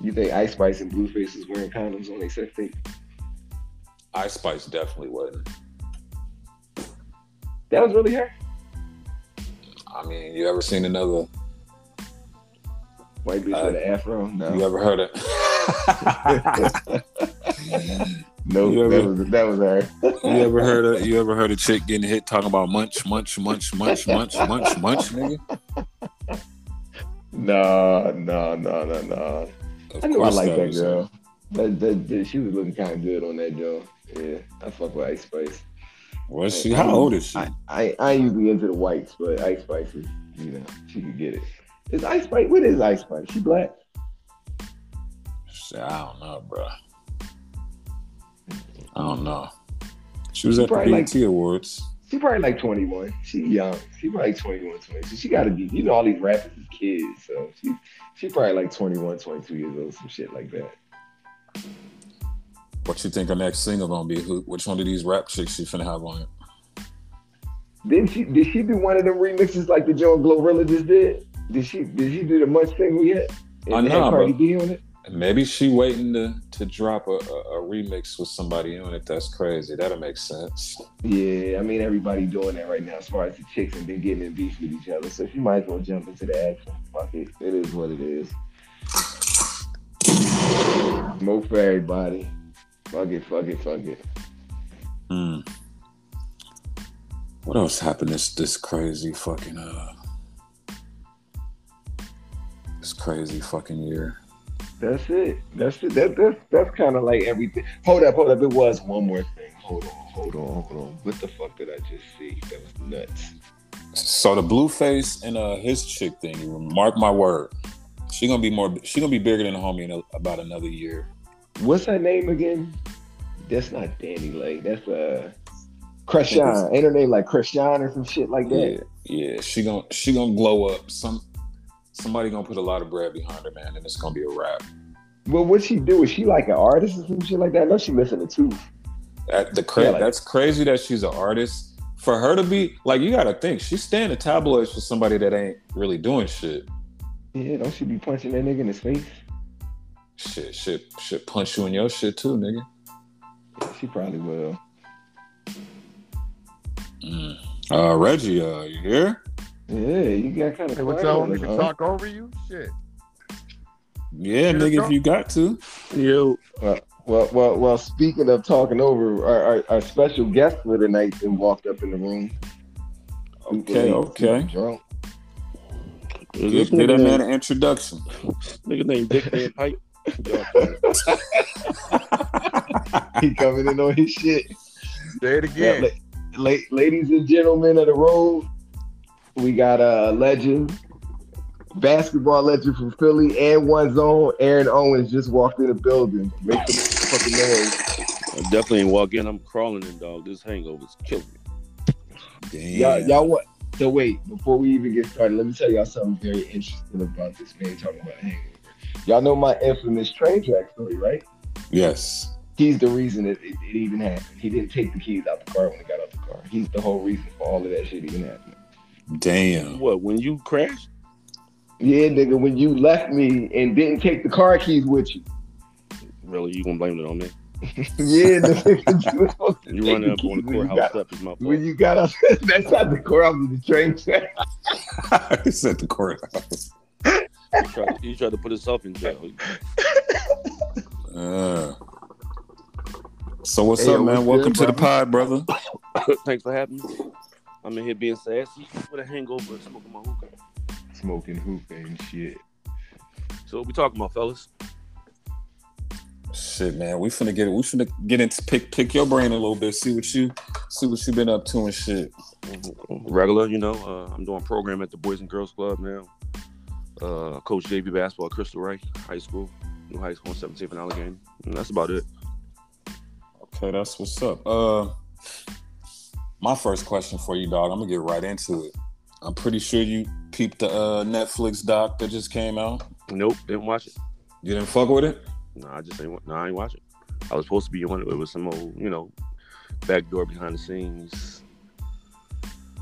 You think Ice Spice and Blueface is wearing condoms on their sex tape? Ice Spice definitely wasn't. That was really her. I mean, you ever seen another? White bitch Uh, with an afro. No, You ever heard of? [laughs] no, you that was that was her. you ever heard of? You ever heard a chick getting hit talking about munch, munch, munch, munch, munch, munch, munch, [laughs] nigga? No, no, no, no, no. Of I knew I liked that was girl. That, that, that- she was looking kind of good on that joint. Yeah, I fuck with Ice Spice. Was she? How old is she? I, I, I ain't usually into the whites, but Ice Spice is, you know, she could get it. Is Ice Spice? What is Ice Spice? She black? Shit, I don't know, bro. I don't know. She was at the Probably like- BET Awards. She probably like 21. She young. She probably like 21, 22. She got to be, you know, all these rappers is kids. So she she probably like 21, 22 years old, some shit like that. What you think her next single gonna be? Who? Which one of these rap chicks she finna have on it? Did she did she do one of them remixes like the Joe Glorilla just did? Did she did she do the much single yet? And I it know, Cardi B on it. Maybe she waiting to to drop a, a, a remix with somebody on it. That's crazy. That'll make sense. Yeah, I mean everybody doing that right now as far as the chicks and been getting in beef with each other. So she might as well jump into the action. Fuck it. It is what it is. Smoke for everybody. Fuck it, fuck it, fuck it. Hmm. What else happened this this crazy fucking uh this crazy fucking year? That's it. That's it. That, that's that's kind of like everything. Hold up, hold up. It was one more thing. Hold on, hold on, hold on. What the fuck did I just see? That was nuts. So the Blueface and uh his chick thing, mark my word. She gonna be more she gonna be bigger than the homie in a, about another year. What's her name again? That's not Danny Lake. That's uh Chrisean. Ain't her name like Chrisean or some shit like that? Yeah, yeah. She gonna she gonna glow up. Some somebody gonna put a lot of bread behind her, man, and it's gonna be a wrap. Well, what she do? Is she like an artist or some shit like that? I know she missing a tooth. That, the cra- Yeah, like- that's crazy that she's an artist. For her to be like, you got to think she's staying the tabloids for somebody that ain't really doing shit. Yeah, don't she be punching that nigga in his face? Shit, shit, shit, punch you in your shit too, nigga. She probably will. Mm. Uh, Reggie, uh, you here? Yeah, you got kind of Hey, what's up? We can talk over you? Shit. Yeah, Here nigga, if you got to. Yo, Well, well, well. Speaking of talking over, our, our, our special guest for the night then walked up in the room. Okay, okay. Drunk. Give, give that man an introduction. nigga named Dick Van Pipe. [laughs] he coming in on his shit. Say it again. Yeah, la- la- ladies and gentlemen of the road, we got a legend, basketball legend from Philly and one zone. Aaron Owens just walked in the building. Make some fucking noise. I definitely ain't walk in. I'm crawling in, dog. This hangover's killing me. Damn. Y'all, y'all what? So wait, before we even get started, let me tell y'all something very interesting about this man talking about hangover. Y'all know my infamous train track story, right? Yes. He's the reason it, it, it even happened. He didn't take the keys out the car when he got out the car. He's the whole reason for all of that shit even happening. Damn. What, when you crashed? Yeah, nigga, when you left me and didn't take the car keys with you. Really, you gonna blame it on me? [laughs] yeah, [laughs] nigga, you were You running up on the when courthouse got- steps is my fault. When you got up, [laughs] that's not the courthouse of the train track. it's at the courthouse. He tried, he tried to put himself in jail. Uh. So what's Hey, up, yo, man? what's Welcome good, to the brother? pod, brother. [coughs] Thanks for having me. I'm in here being sassy with a hangover smoking my hookah. Smoking hookah and shit. So what we talking about, fellas? Shit, man, we finna get it. we finna get into pick pick your brain a little bit. See what you see what you been up to and shit. Regular, you know. Uh, I'm doing program at the Boys and Girls Club now. Uh, coach JV basketball at Crystal Ray High School, New High School, 17th and Allegheny. And that's about it. Okay, that's what's up. Uh, my first question for you, dog. I'm gonna get right into it. I'm pretty sure you peeped the uh, Netflix doc that just came out. Nope, didn't watch it. You didn't fuck with it? No, I just ain't. No, I ain't watch it. I was supposed to be on it. It was some old, you know, backdoor behind the scenes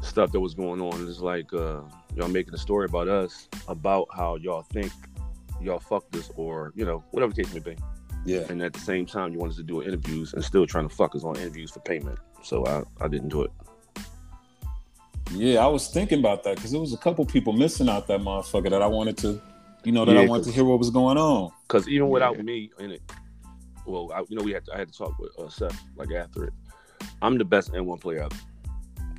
stuff that was going on. It's like uh, y'all making a story about us about how y'all think y'all fucked us or you know whatever the case may be. Yeah. and at the same time you wanted to do interviews and still trying to fuck us on interviews for payment. So I, I didn't do it. Yeah, I was thinking about that because there was a couple people missing out that motherfucker that I wanted to, you know, that Yeah, I wanted to hear what was going on. Because even without Yeah. me in it, well, I, you know, we had to, I had to talk with uh, Seth like after it. I'm the best AND1 player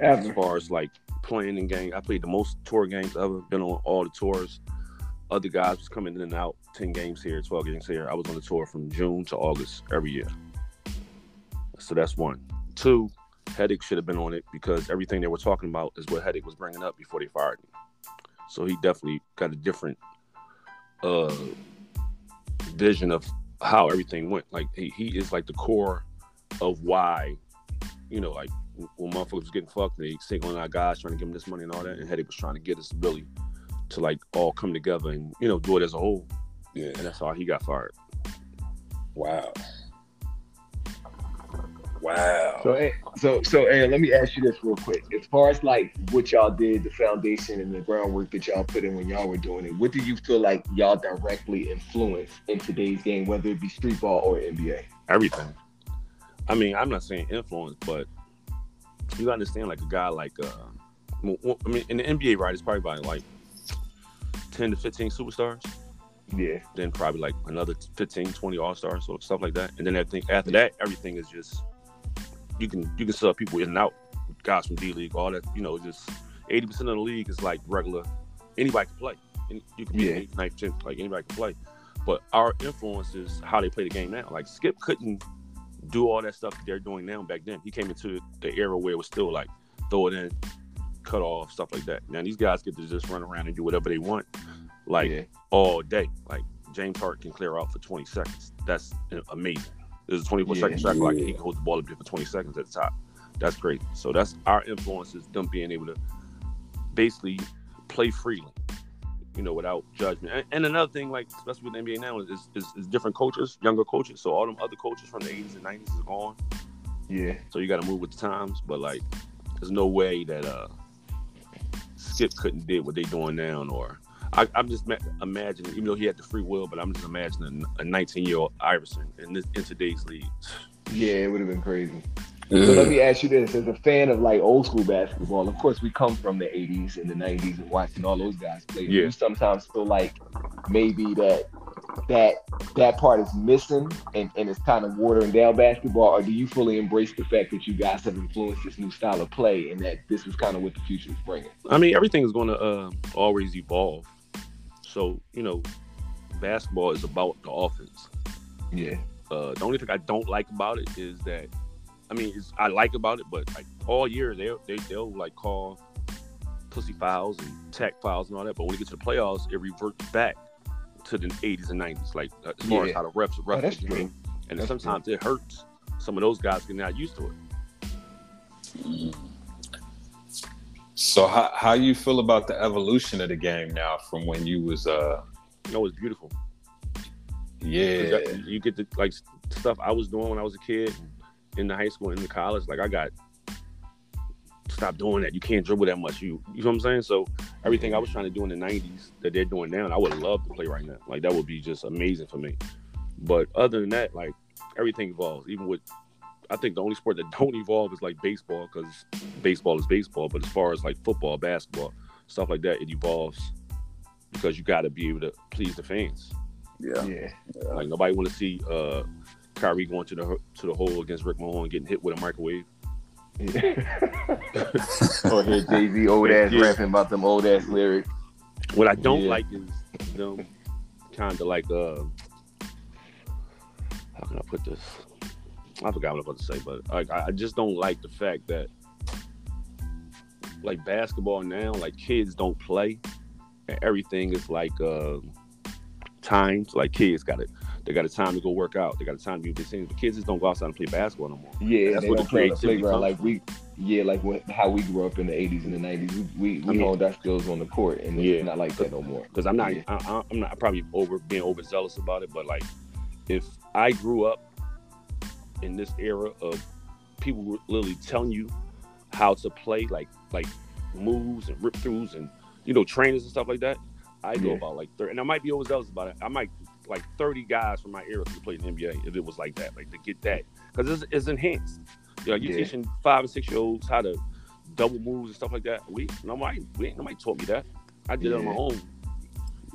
ever. as far as like playing in game. I played the most tour games ever. Been on all the tours. Other guys was coming in and out. Ten games here, twelve games here. I was on the tour from June to August every year. So that's one. Two, Headache should have been on it because everything they were talking about is what Headache was bringing up before they fired him. So he definitely got a different uh vision of how everything went. Like he, he is like the core of why, you know, like when motherfuckers was getting fucked, they singling out guys trying to give them this money and all that, and Headache was trying to get us really to like all come together and you know do it as a whole, Yeah. and that's how he got fired. Wow. Wow. So, so, so, Aaron, let me ask you this real quick. As far as like what y'all did, the foundation and the groundwork that y'all put in when y'all were doing it, what do you feel like y'all directly influenced in today's game, whether it be street ball or NBA? Everything. I mean, I'm not saying influence, but you understand like a guy like uh, I mean, in the NBA, right? It's probably about like ten to fifteen superstars. Yeah, then probably like another 15, 20 all stars or stuff like that. And then everything after that, everything is just you can you can sub people in and out, guys from D League, all that. You know, just eighty percent of the league is like regular. Anybody can play. You can be Yeah. eight, ninth, tenth, like anybody can play. But our influence is how they play the game now. Like Skip couldn't do all that stuff they're doing now back then. He came into the era where it was still like throw it in, cut off, stuff like that. Now these guys get to just run around and do whatever they want. Like yeah, all day. Like James Hart can clear out for 20 seconds. That's uh, amazing. There's a 24 Yeah. second shot clock. Yeah. He can hold the ball up there for 20 seconds at the top. That's great. So that's our influences, them being able to basically play freely, you know, without judgment. And, and another thing, like especially with the NBA now, is, is, is different coaches, younger coaches. So all them other coaches from the 80s and 90s is gone. yeah, So you got to move with the times. But like, there's no way that uh Skip couldn't did what they doing now, or I, I'm just ma- imagining, even though he had the free will, but I'm just imagining a 19 year old Iverson in this in today's league. yeah. It would have been crazy. So let me ask you this: as a fan of like old school basketball, of course we come from the '80s and the '90s and watching all those guys play. Do Yeah. You sometimes feel like maybe that that that part is missing and, and it's kind of watering down basketball, or do you fully embrace the fact that you guys have influenced this new style of play and that this is kind of what the future is bringing? I mean, everything is going to uh, always evolve. So you know, basketball is about the offense. Yeah, Uh, the only thing I don't like about it is that, I mean, it's, I like about it, but like all year they they they'll like call pussy fouls and tech fouls and all that. But when you get to the playoffs, it reverts back to the 80s and 90s, like uh, as far as how the refs ref Oh, that's the true. game. And That's sometimes it hurts. Some of those guys get not used to it. So how how you feel about the evolution of the game now from when you was uh You know, it's beautiful. yeah you get the like stuff I was doing when I was a kid in the high school and in the college. Like I got stop doing that. You can't dribble that much. You you know what I'm saying? So everything I was trying to do in the '90s that they're doing now, I would love to play right now. Like that would be just amazing for me. But other than that, like everything evolves. Even with I think the only sport that [laughs] don't evolve is like baseball because baseball is baseball. But as far as like football, basketball, stuff like that, it evolves because you got to be able to please the fans. yeah yeah, Like nobody want to see uh Kyrie going to the to the hole against Rick Mahorn getting hit with a microwave. [laughs] or hear Jay Z old ass Yeah. rapping about them old ass lyrics. What I don't Yeah. like is them kind of like uh how can I put this? I forgot what I was about to say, but like I I just don't like the fact that like basketball now, like kids don't play, and everything is like uh, timed. Like kids got it, they got a time to go work out. They got a time to be with their teams. But kids just don't go outside and play basketball no more. Yeah, That's they where the the creativity comes like we. Yeah, like when, how we grew up in the '80s and the '90s. We we, we I mean- honed our skills on the court, and Yeah. it's not like that no more. because I'm not, Yeah. I, I'm not probably over being overzealous about it, but like, if I grew up in this era of people were literally telling you how to play, like like moves and rip throughs and you know trainers and stuff like that, I know Yeah. about like 30, and I might be overzealous about it. I might like 30 guys from my era to play in the NBA if it was like that, like to get that because it's, it's enhanced. You know, you Yeah. teaching five and six year olds how to double moves and stuff like that. We nobody we ain't nobody taught me that. I did it on my own.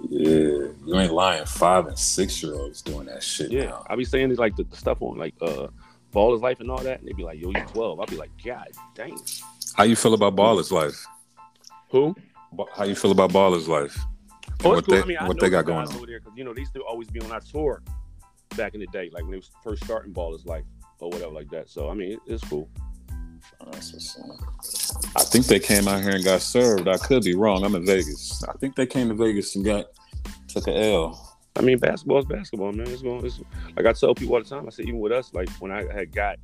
Yeah, you ain't lying. Five and six year olds doing that shit Yeah, now. I be saying like the, the stuff on like uh Ball is Life and all that, and they be like, "Yo, you 12." I'll be like, "God dang." How you feel about Baller's life? Who? How you feel about Baller's life? What cool. they I mean, what they got going on? over there because you know they still always be on our tour back in the day, like when they was first starting Ball is Life or whatever like that. So I mean, it, it's cool. That's what's up. I think they came out here and got served. I could be wrong. I'm in Vegas. I think they came to Vegas and got took a L. I mean, basketball is basketball, man. It's going. It's like I tell people all the time. I say even with us, like when I had got,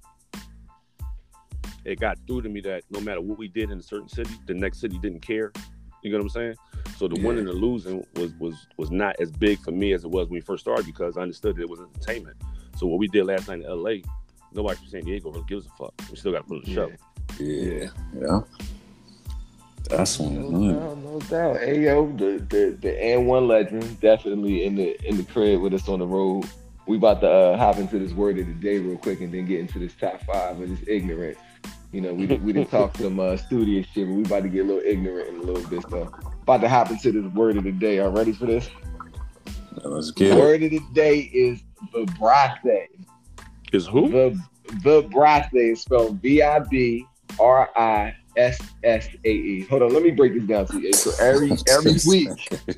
it got through to me that no matter what we did in a certain city, the next city didn't care. You know what I'm saying? So the Yeah. winning and losing was was was not as big for me as it was when we first started because I understood that it was entertainment. So what we did last night in L.A., nobody from San Diego really gives a fuck. We still got to put on the show. Yeah, yeah. That's one. No doubt, no doubt. Hey yo, the the the and one legend definitely in the in the crib with us on the road. We about to uh, hop into this word of the day real quick and then get into this top five of this ignorance. You know, we we didn't talk some uh, studious shit, but we about to get a little ignorant in a little bit. So about to hop into this word of the day. Are ready for this? Let's get it. Word of the day is vibrace. Is who? The vibrace is spelled V I B R I S S A E. Hold on, let me break this down to you. So every every [laughs] week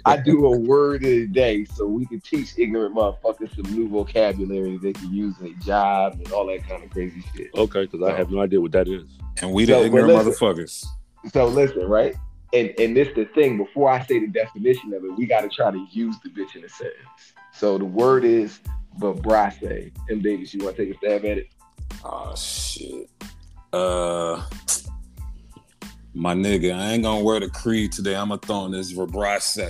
I do a word of the day so we can teach ignorant motherfuckers some new vocabulary they can use in their job and all that kind of crazy shit. Okay, because I have no idea what that is. And we So, the but ignorant listen. motherfuckers. So listen, right? And and this the thing, before I say the definition of it, we gotta try to use the bitch in a sentence. So the word is vibrace. M Davis, you wanna take a stab at it? Oh shit. Uh my nigga, I ain't gonna wear the creed today. I'm gonna throw in this vibrace. [laughs]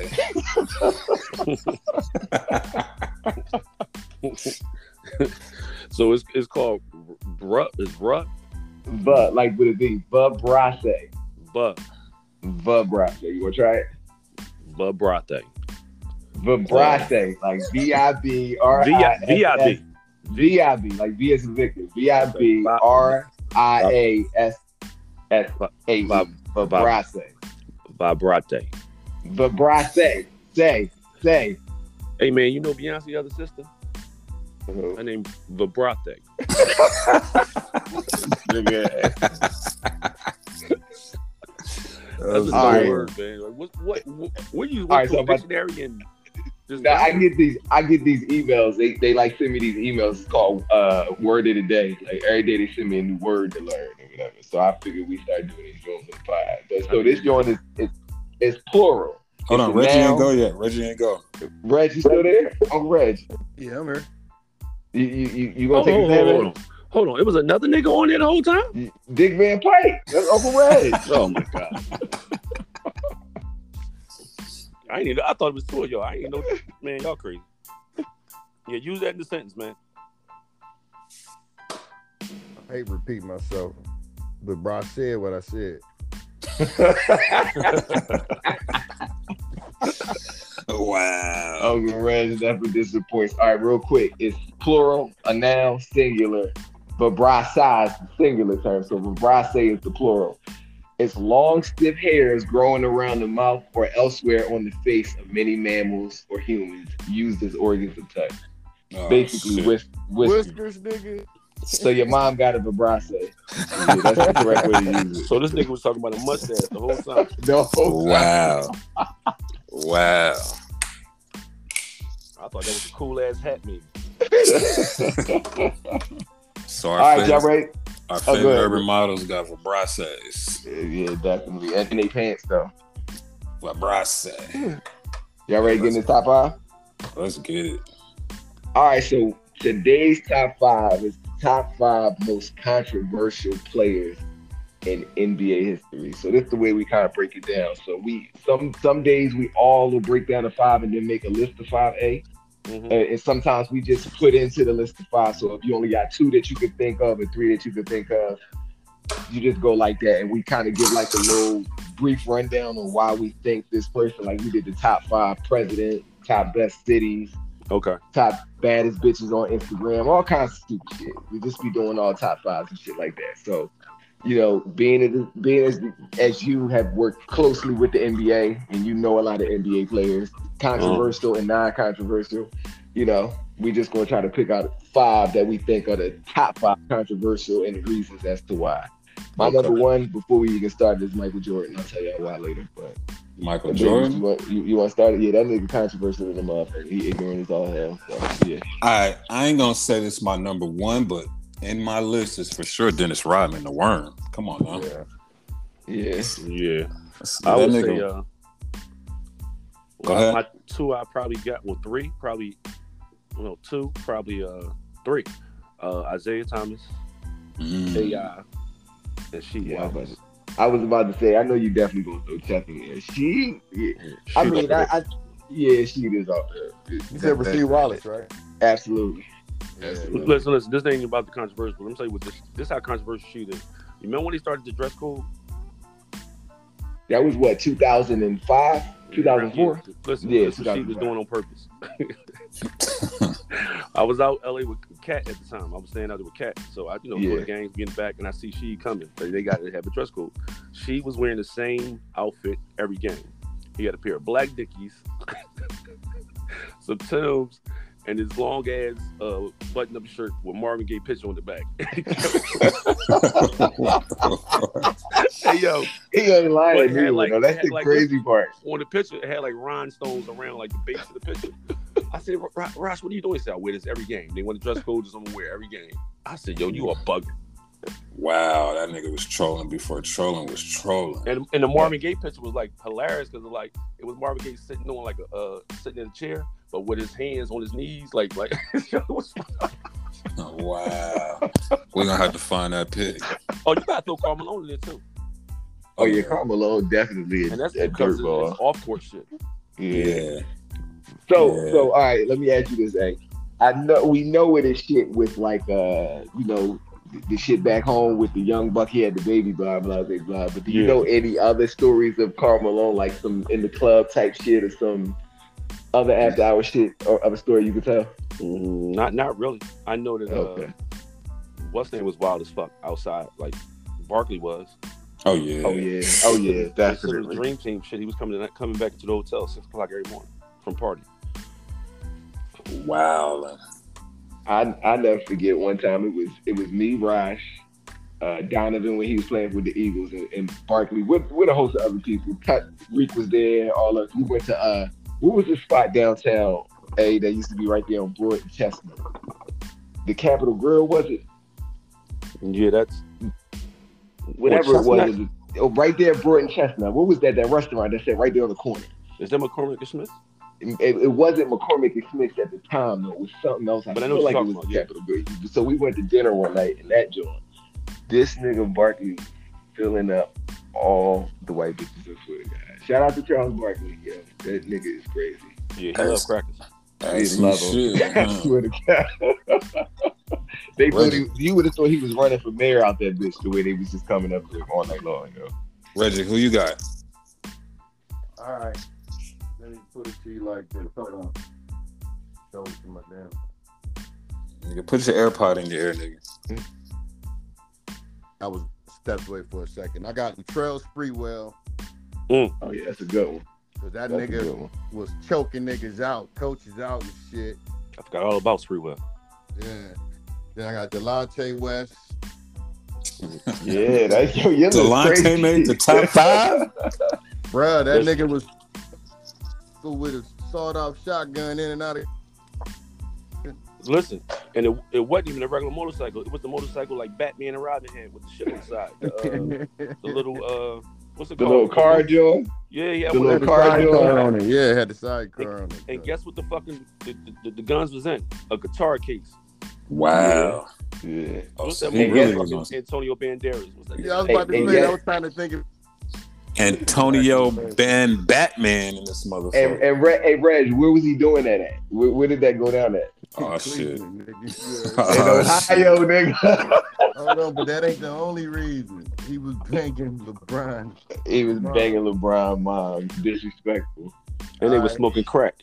So it's it's called bruh. Is bruh, But like with a V, vibrace. but Vibrace. You wanna try it? vibrate. Vibrace, like V I B R V I V I B. V I B, like V as Victor. V I B R I A S S A. Vib- Vibrate. Vibrate. Vibrace. Say, say. Hey man, you know Beyonce's other sister? Her name Vibrate. [laughs] [laughs] That's just All a right. word, man. Like, what what what what you All right, so a dictionary and just Now I get these, I get these emails. They they like send me these emails. It's called uh word of the day. Like every day they send me a new word to learn or whatever. So I figured we start doing these joints on the pod. But so this joint is it's it's plural. Hold on, It's a Reggie noun. ain't go yet. Reggie ain't go. Reg, you still there? Uncle Reg, Yeah, I'm here. you you you, you gonna Hold take on, a stab hold on, hold on. It was another nigga on there the whole time? Dick Van Pike. That's Uncle Reg. [laughs] Oh my god. I ain't even, I thought it was two of y'all. I ain't know man, y'all crazy. Yeah, use that in the sentence, man. I hate repeat myself, but bro, I said what I said. [laughs] Wow. Uncle Reg definitely disappoints. All right, real quick. It's plural, a noun, singular. Vibrace is the singular term. So vibrace is the plural. It's long, stiff hairs growing around the mouth or elsewhere on the face of many mammals or humans used as organs of touch. Oh, Basically, shit. whis- whiskers. Whiskers, nigga. So your mom got a vibrace. Yeah, that's the correct way to use it. So this nigga was talking about a mustache the whole time. The No. Wow. wow. I thought that was a cool ass hat, maybe. So our All right, favorite, y'all ready? our Oh, favorite urban models got vibraces. Yeah, definitely. And in their pants, though. Vibrace. Y'all ready to get in the top five? Let's get it. All right, so today's top five is the top five most controversial players in NBA history. So this is the way we kind of break it down. So we some some days we all will break down the five and then make a list of five A. Mhm. And, and sometimes we just put into the list of five. So if you only got two that you could think of and three that you could think of, you just go like that. And we kind of give like a little brief rundown on why we think this person, like we did the top five president, top best cities, Okay. top baddest bitches on Instagram, all kinds of stupid shit. We just be doing all top fives and shit like that. So, you know, being as being as as you have worked closely with the NBA and you know a lot of NBA players, controversial and non-controversial, you know, we just gonna try to pick out five that we think are the top five controversial and the reasons as to why. My Okay. number one before we even start is Michael Jordan. I'll tell y'all why later, but. Michael You Jordan. want, you, you want to start it? Yeah, that nigga controversial in the motherfucker. He ignorant as all hell. So, yeah. I I ain't gonna say this my number one, but in my list is for sure Dennis Rodman, the worm. Come on now. Yeah. Yeah. Yeah. I that would nigga- say uh Go well, ahead. my two I probably got well three, probably no two, probably uh three. Uh Isiah Thomas, Mm. AI, and she Yeah, I was, about to, I was about to say, I know you definitely gonna throw Chuck in there. She, yeah. She I mean. I, I, yeah, she is out there. You said Rasheed Wallace, right? Absolutely. Yeah, Listen, listen. This ain't about the controversial. Let me tell you what this. This how controversial she is. You remember when he started the dress code? That was what 2005, 2004. Listen, Yeah, this is what she was doing on purpose. [laughs] I was out LA with Cat at the time. I was staying out there with Cat, so I, you know, go Yeah. to games, getting back, and I see she coming. They they got to have a dress code. She was wearing the same outfit every game. He had a pair of black Dickies, [laughs] some Timbs, and his long ass uh, button up shirt with Marvin Gaye picture on the back. [laughs] hey yo, He ain't lying. had like- though. it That's the like crazy part. on the picture, it had like rhinestones around like the base of the picture. I said, "Ro- Ross, what are you doing? He said, I wear this every game. They want to dress code, just I'm gonna wear every game. I said, Yo, you are bugging. Wow, that nigga was trolling before trolling was trolling. And, and the Marvin Gaye picture was like hilarious because like it was Marvin Gaye sitting on like a uh, sitting in a chair, but with his hands on his knees, like like [laughs] it was- wow. We're gonna have to find that pic. [laughs] oh, you gotta throw Carmelo in there too, Oh yeah, Carmelo definitely and that's because of off court shit. Yeah. So Yeah. so all right, let me ask you this, A. I know we know it is shit with like uh you know the, the shit back home with the young buck he had the baby blah blah blah blah. But do you Yeah. know any other stories of Carmelo like some in the club type shit or some other after hour shit or of a story you could tell? Mm, not not really. I know that uh, Okay. what's name was wild as fuck outside, like Barkley was. Oh yeah. Oh yeah, oh yeah, They said it was definitely. dream team shit. He was coming to, coming back to the hotel six o'clock every morning from party. Wow. I I never forget one time it was it was me, Raj, uh, Donovan when he was playing with the Eagles and, and Barkley with with a host of other people. Cut Reek was there, all of us. we went to uh what was the spot downtown A that used to be right there on Broad and Chestnut? The Capital Grille was it? Yeah, that's Whatever it was, it was oh, right there at Broad and Chestnut. What was that? That restaurant that said right there on the corner. is that McCormick and Smith? It, it wasn't McCormick and Smith at the time, though. It was something else. I But I know like you're it was talking the about, Capital Grille. So we went to dinner one night in that joint. This nigga Barkley filling up all the white bitches. I swear to God. Shout out to Charles Barkley. Yeah, that nigga is crazy. Yeah, he That's- loves crackers. That's love some him. shit. I huh? swear to God. they thought he, you would have thought he was running for mayor out that bitch the way they was just coming up to him all night long. You know? Reggie, who you got? All right. Let me put it to you like this. Hold on. Show it to my damn. Nigga, put your AirPod in your ear, nigga. I was stepped away for a second. I got Latrell Sprewell mm. Oh yeah, that's a good one. because that That's nigga was choking niggas out, coaches out and shit. I forgot all about Sprewell. Yeah. Then I got Delonte West. Yeah, [laughs] that's your your Delonte crazy. made the top five? [laughs] Bruh, that Yes. nigga was with a sawed off shotgun in and out of Listen, and it, it wasn't even a regular motorcycle. It was the motorcycle like Batman and Robin had with the shit inside. the uh, [laughs] the little uh, what's it The called? The little car joint. Yeah, yeah. the little car sidecar joint. on it. Yeah, it had the side sidecar on it. And guess what the fucking the, the, the guns was in? A guitar case. Wow. Yeah. Oh, What's that movie? really Fucking was on Antonio Banderas. Was that Yeah, I was about to say. I was trying to think of Antonio Ben Batman in this motherfucker. and Reg, hey Reg, where was he doing that at? Where, where did that go down at? Oh shit. Cleveland, nigga. [laughs] In Oh, Ohio, nigga. Hold on, but that ain't the only reason. He was banging LeBron. he was banging LeBron mom. Disrespectful. And they were Alright. smoking crack.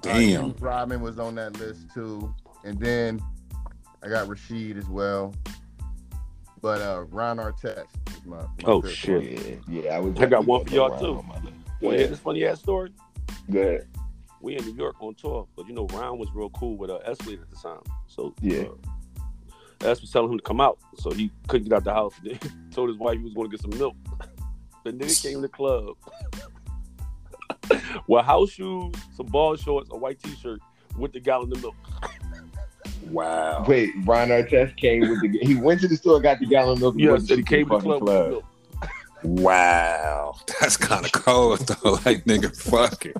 Damn. James Rodman was on that list too, and then I got Rasheed as well. But uh, Ron Artest is my, my Oh, shit. one. Yeah, yeah. I was. I got one for y'all, gonna too. put Ron on my list. You want to hear this funny ass story? Good. We in New York on tour, but you know Ron was real cool with uh, Escalade at the time. So Yeah. uh, Es was telling him to come out, so he couldn't get out the house. [laughs] He told his wife he was going to get some milk. The nigga came to the club [laughs] with house shoes, some ball shorts, a white t-shirt with the gallon of milk. [laughs] Wow. Wait, Ron Artest came with the. He went to the store, got the gallon of milk. and Yeah, went said he to came to the fucking club, milk. Wow. [laughs] That's kind of cold though. Like nigga, fuck it.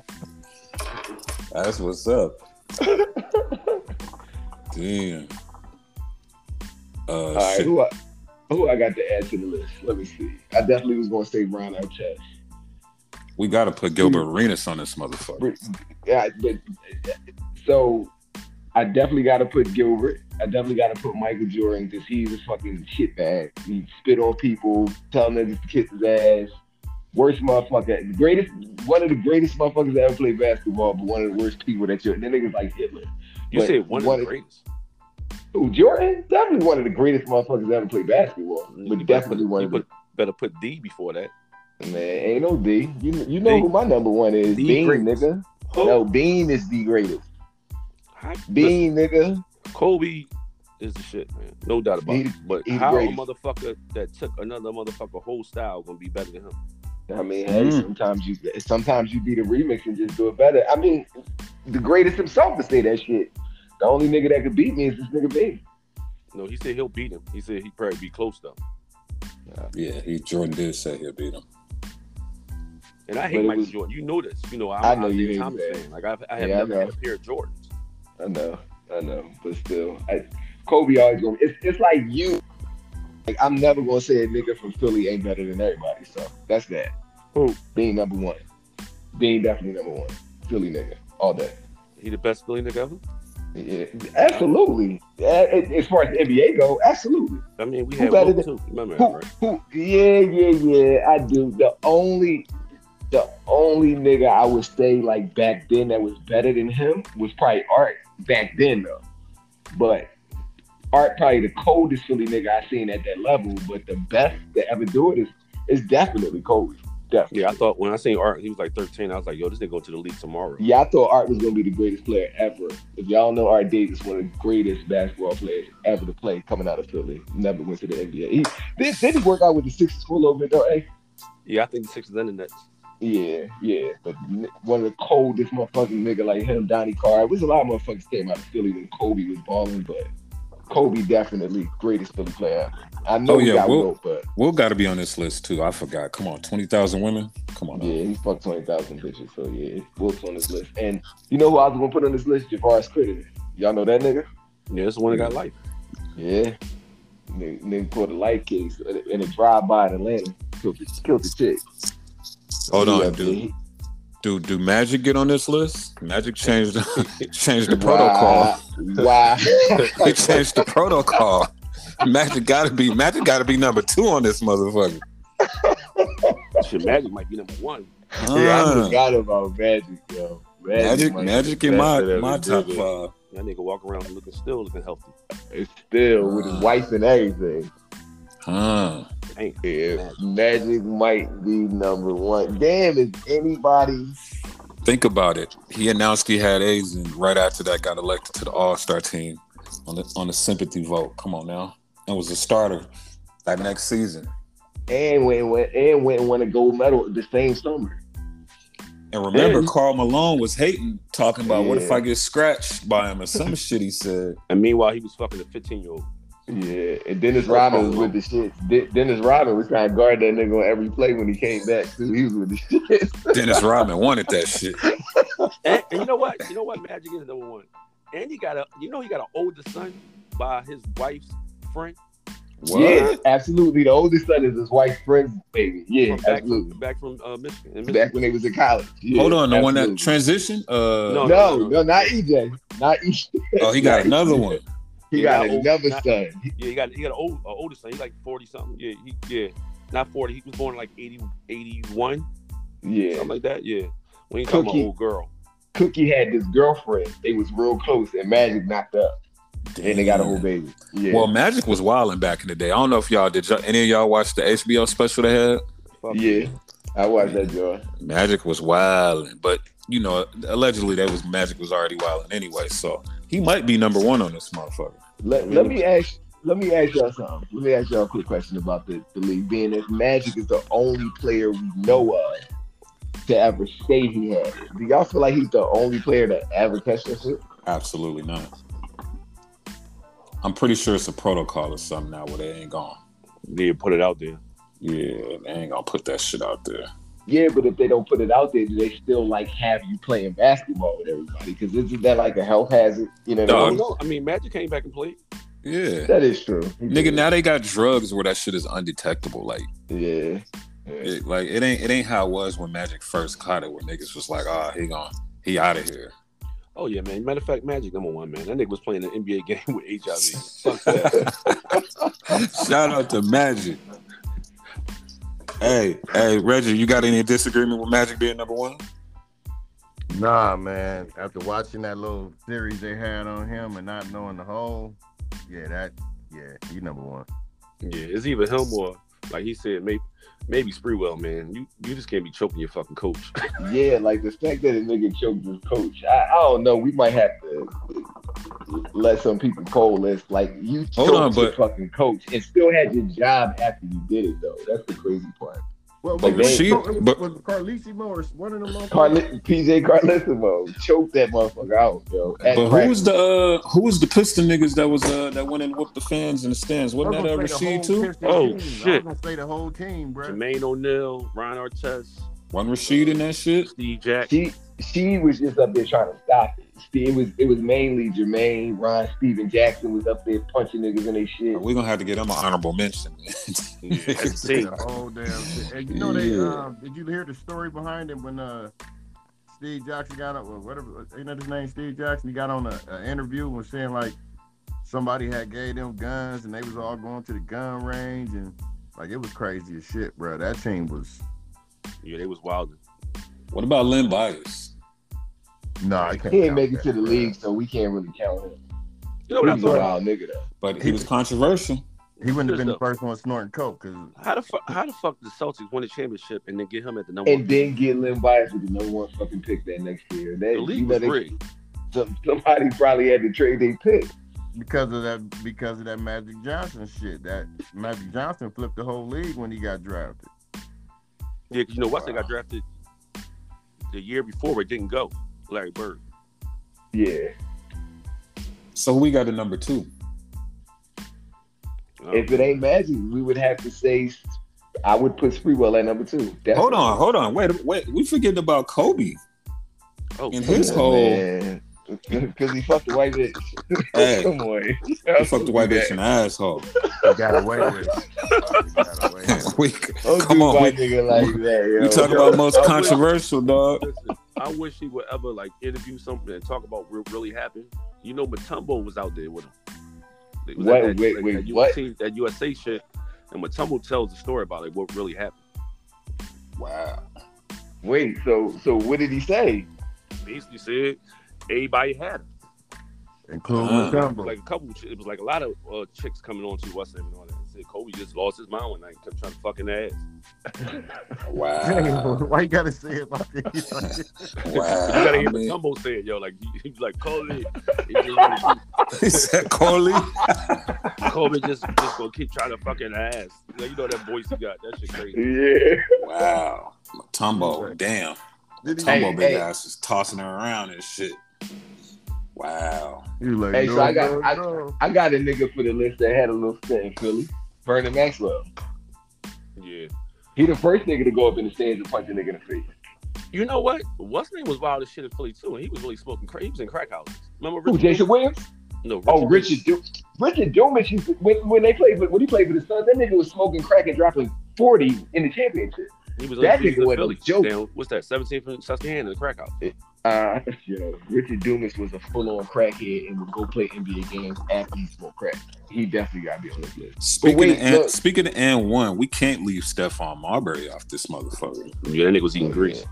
That's what's up. Damn. Uh, All right, shit. who I, who I got to add to the list? Let me see. I definitely was going to say Ron Artest. we got to put Gilbert Arenas on this motherfucker. Yeah, but so I definitely got to put Gilbert. I definitely got to put Michael Jordan because he's a fucking shitbag. He spit on people, telling them to kiss his ass. Worst motherfucker, the greatest, one of the greatest motherfuckers that ever played basketball, but one of the worst people that you. That niggas like Hitler. You But said one of the greatest. Ooh, Jordan, definitely one of the greatest motherfuckers that ever played basketball, but better definitely put- one you of the put- better put D before that. Man, ain't no D. You you know D. who my number one is? The Bean, greatest. nigga. No, Bean is the greatest. How- Bean, nigga. Kobe is the shit, man. No doubt about He- it. But he the how a motherfucker that took another motherfucker whole style gonna be better than him? I mean, hey, Mm. sometimes you sometimes you beat a remix and just do it better. I mean, the greatest himself to say that shit. The only nigga that could beat me is this nigga Bean. No, he said he'll beat him. He said he'd probably be close though. Yeah, he Jordan did say he'll beat him. And I hate it Michael was- Jordan. You know this. You know I'm, I know I'm you a Thomas fan. Like I've, I have Yeah, I never had a pair of Jordans. I know, I know, but still, I, Kobe always going. It's it's like you. Like I'm never gonna say a nigga from Philly ain't better than everybody. So that's that. Who? Bean number one. Bean definitely number one. Philly nigga all day. He the best Philly nigga ever. Yeah, absolutely. As far as the NBA go, absolutely. I mean, we Who had better than- too. Remember Who, right? who, yeah, yeah, yeah. I do. The only, the only nigga I would say like back then that was better than him was probably Art back then though. But Art probably the coldest Philly nigga I seen at that level. But the best to ever do it is is definitely Kobe. Definitely. Yeah, I thought when I seen Art, he was like 13. I was like, yo, this nigga go to the league tomorrow. Yeah, I thought Art was gonna be the greatest player ever. If y'all know Art Davis, one of the greatest basketball players ever to play coming out of Philly. Never went to the NBA. He did, did he work out with the Sixers for a little bit though? Hey? Yeah, I think the Sixers and the Nets. Yeah, yeah. But n- one of the coldest motherfucking nigga like him, Donnie Carr. was a lot of motherfuckers came out of Philly when Kobe was balling, but Kobe definitely greatest Philly player. I know Oh, he yeah, got Will- Wilt, but Will got to be on this list too. I forgot. Come on, twenty thousand women. Come on. now. yeah, he fucked 20,000 bitches. So yeah, Wilt's on this list. And you know who I was gonna put on this list? Javaris Critter. Y'all know that nigga? Yeah, this is the one that got life. Yeah. Nigga, nigga caught a life case in a drive-by in Atlanta. Killed the, killed the chick. Hold He on, up dude. Do do Magic get on this list? Magic changed the, [laughs] changed the protocol. Wow. [laughs] They changed the protocol. Magic got to be Magic got to be number two on this motherfucker. [laughs] Shit, Magic might be number one. Yeah, I forgot about Magic, yo. Magic, might Magic be in my my top did it. five. That nigga walk around looking still looking healthy. It's still with his wife and everything. Huh. Dang. Yeah, Magic might be number one. Damn, is anybody? Think about it. He announced he had AIDS, and right after that, got elected to the All Star team on the on the sympathy vote. Come on now, and was a starter that next season. And went, went and went and won a gold medal the same summer. And remember, And- Karl Malone was hating, talking about what if I get scratched by him or some shit. He said, And meanwhile, he was fucking a 15 year old. Yeah, and Dennis Rodman was with the shit. De- Dennis Rodman was trying to guard that nigga on every play when he came back too. He was with the shit. [laughs] Dennis Rodman wanted that shit. And, and you know what? You know what? Magic is number one. And he got a, you know, he got an older son by his wife's friend. What? Yeah, absolutely. The oldest son is his wife's friend's baby. Yeah, from back, absolutely. from, back from uh, Michigan. Michigan. Back when they was in college. Yeah, Hold on, the one that absolutely. transition? Uh, No, No, no, not EJ. Not EJ. oh, he got another EJ. one. He Yeah, got not old- another not- son. He- Yeah, he got he got an old, a older son. He's like 40 something. Yeah, he, yeah, not 40. He was born like 80, 81, Yeah. something like that. Yeah, when he talking about old girl. Cookie had this girlfriend. They was real close, and Magic knocked up, and they got a whole baby. Yeah. Well, Magic was wilding back in the day. I don't know if y'all did. Y'all, any of y'all watch the HBO special they had? Fuck yeah. I watched that, Joy. Magic was wilding, but you know, allegedly that was Magic was already wilding anyway. So he might be number one on this motherfucker. Let, let me ask let me ask y'all something. Let me ask y'all a quick question about the, the league. Being that Magic is the only player we know of to ever say he had it. Do y'all feel like he's the only player to ever catch that shit? Absolutely not. I'm pretty sure it's a protocol or something now where they ain't gone. Need to put it out there. Yeah, they ain't gonna put that shit out there. Yeah, but if they don't put it out there, do they still like have you playing basketball with everybody? Because isn't that like a health hazard? You know, what I I mean? don't. I mean, Magic came back and played. Yeah. that is true. He Nigga, did. now they got drugs where that shit is undetectable. Like, yeah. Yeah. it, like it ain't it ain't how it was when Magic first caught it, where niggas was like, ah, he gone, he out of here. Oh yeah, man. Matter of fact, Magic number one, man. That nigga was playing an NBA [laughs] game with HIV. [laughs] Fuck that. Shout out to Magic. Hey, hey, Reggie, you got any disagreement with Magic being number one? Nah, man. After watching that little series they had on him and not knowing the whole, yeah, that, yeah, he number one. yeah, it's even him or like he said, maybe maybe Sprewell, man. You you just can't be choking your fucking coach. [laughs] Yeah, like the fact that a nigga choked his coach. I, I don't know. We might have to let some people coalesce. Like you Hold choked on, your but- fucking coach and still had your job after you did it though. That's the crazy part. Well, Like, was, she- but- was it Carlesimo or one of them? motherfuckers? Carli- PJ Carlesimo choked that motherfucker out, yo. at But who practice. was the uh, who was the Piston niggas that was uh, that went and whooped the fans in the stands? I was Wasn't that uh, gonna say the Rasheed whole too? Oh, team. I shit. was gonna say the whole team, bro. Jermaine O'Neal, Ron Artest, Wasn't Rasheed in that shit? Steve Jack. She she was just up there trying to stop it. See, It was it was mainly Jermaine, Ron, Steven Jackson was up there punching niggas in their shit. We're gonna have to get him an honorable mention. [laughs] Yeah, see. The whole damn shit. And you know they Yeah. um did you hear the story behind it when uh Steve Jackson got up or whatever ain't that his name Steve Jackson he got on a, a interview and was saying like somebody had gave them guns and they was all going to the gun range and like it was crazy as shit, bro. That team was Yeah, they was wilding. what about Len Bias? No, I can't. He ain't count make it to the bro. league, so we can't really count him. You know what I He's a thought? wild nigga though. But he was controversial. He wouldn't have been the Just first one snorting coke because How the fuck? How the fuck the Celtics win the championship and then get him at the number one? And one? then get Len Bias with the number one fucking pick that next year. That, The you league know, was they- rigged. some, somebody probably had to trade their pick. because of that because of that Magic Johnson shit. That Magic Johnson flipped the whole league when he got drafted. Yeah, 'cause you know Weston got drafted the year before, but didn't go. Larry Bird. Yeah. So we got a number two. Um, If it ain't Magic, we would have to say I would put Sprewell at number two. Hold on, hold on, wait, wait. We forgetting about Kobe oh, in his that. whole. Because [laughs] he fucked the white bitch. Hey, [laughs] Come on. he fucked the white bitch in the asshole. He got away with it. He got away with it. [laughs] we, come on, we, nigga like that, we talk about most controversial, dog. Listen, I wish he would ever like interview something and talk about what really happened. You know, Mutombo was out there with him. It was Wait, that, wait, like, wait, that what? USA, that USA shit, and Mutombo tells the story about like what really happened. Wow. Wait, so so what did he say? Basically said everybody had him. Including Uh, Mutombo. Like a couple, it was like a lot of uh, chicks coming on to West Ham and that. Kobe just lost his mind one night, kept trying to fucking ass. Dang, [laughs] Wow. why you gotta say it like this? [laughs] Wow. [laughs] you gotta hear I mean, Mutombo say it, yo. Like he, he was like Kobe, he just wanna he said Coley. be- Kobe just just gonna keep trying to fucking ass. Like, you know that voice he got, that shit crazy. Yeah. Wow. Tumbo, damn. Did he- Tumbo Hey, big hey. ass is tossing her around and shit. Wow. He was like, Hey, no, so I got- no, I- no. I got a nigga for the list that had a little stint in Philly. Vernon Maxwell. Yeah. He the first nigga to go up in the stands and punch a nigga in the face. You know what? What's name was wild as shit in Philly too, and he was really smoking crack. He was in crack houses. Remember? Who, Richard Jason Williams? No. Oh, Richard du- Richard Dumas. When, when they played, when he played for the Suns, that nigga was smoking crack and dropping forty in the championship. He was that nigga wasn't Philly. a joke. Down, what's that? 17 from Susquehanna in the crack house. Uh, [laughs] yo, Richard Dumas was a full-on crackhead and would go play NBA games after he smoked crack. He definitely got to be on this list. Speaking wait, of and, look. speaking of AND1, we can't leave Stephon Marbury off this motherfucker. Yeah, that nigga was eating grease.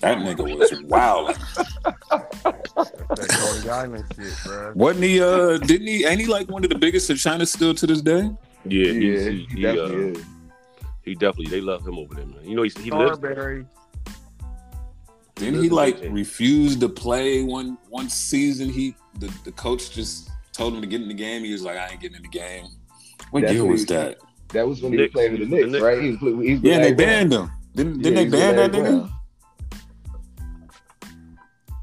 That nigga was wild. [laughs] That Coney Island shit, bro. Wasn't he? Uh, didn't he? Ain't he like one of the biggest in China still to this day? Yeah, Yeah, he's- he, he, he, definitely uh, is. He definitely they love him over there, man. You know, he's, he lives. Starbury. Didn't he like refuse to play one one season? He the, the coach just told him to get in the game. He was like, I ain't getting in the game. What That's year was he that? That was when he Knicks. was playing with the The Knicks, Knicks. right? He was, he was with Yeah, they banned him. Didn't, didn't Yeah, they he was with ban that Larry nigga?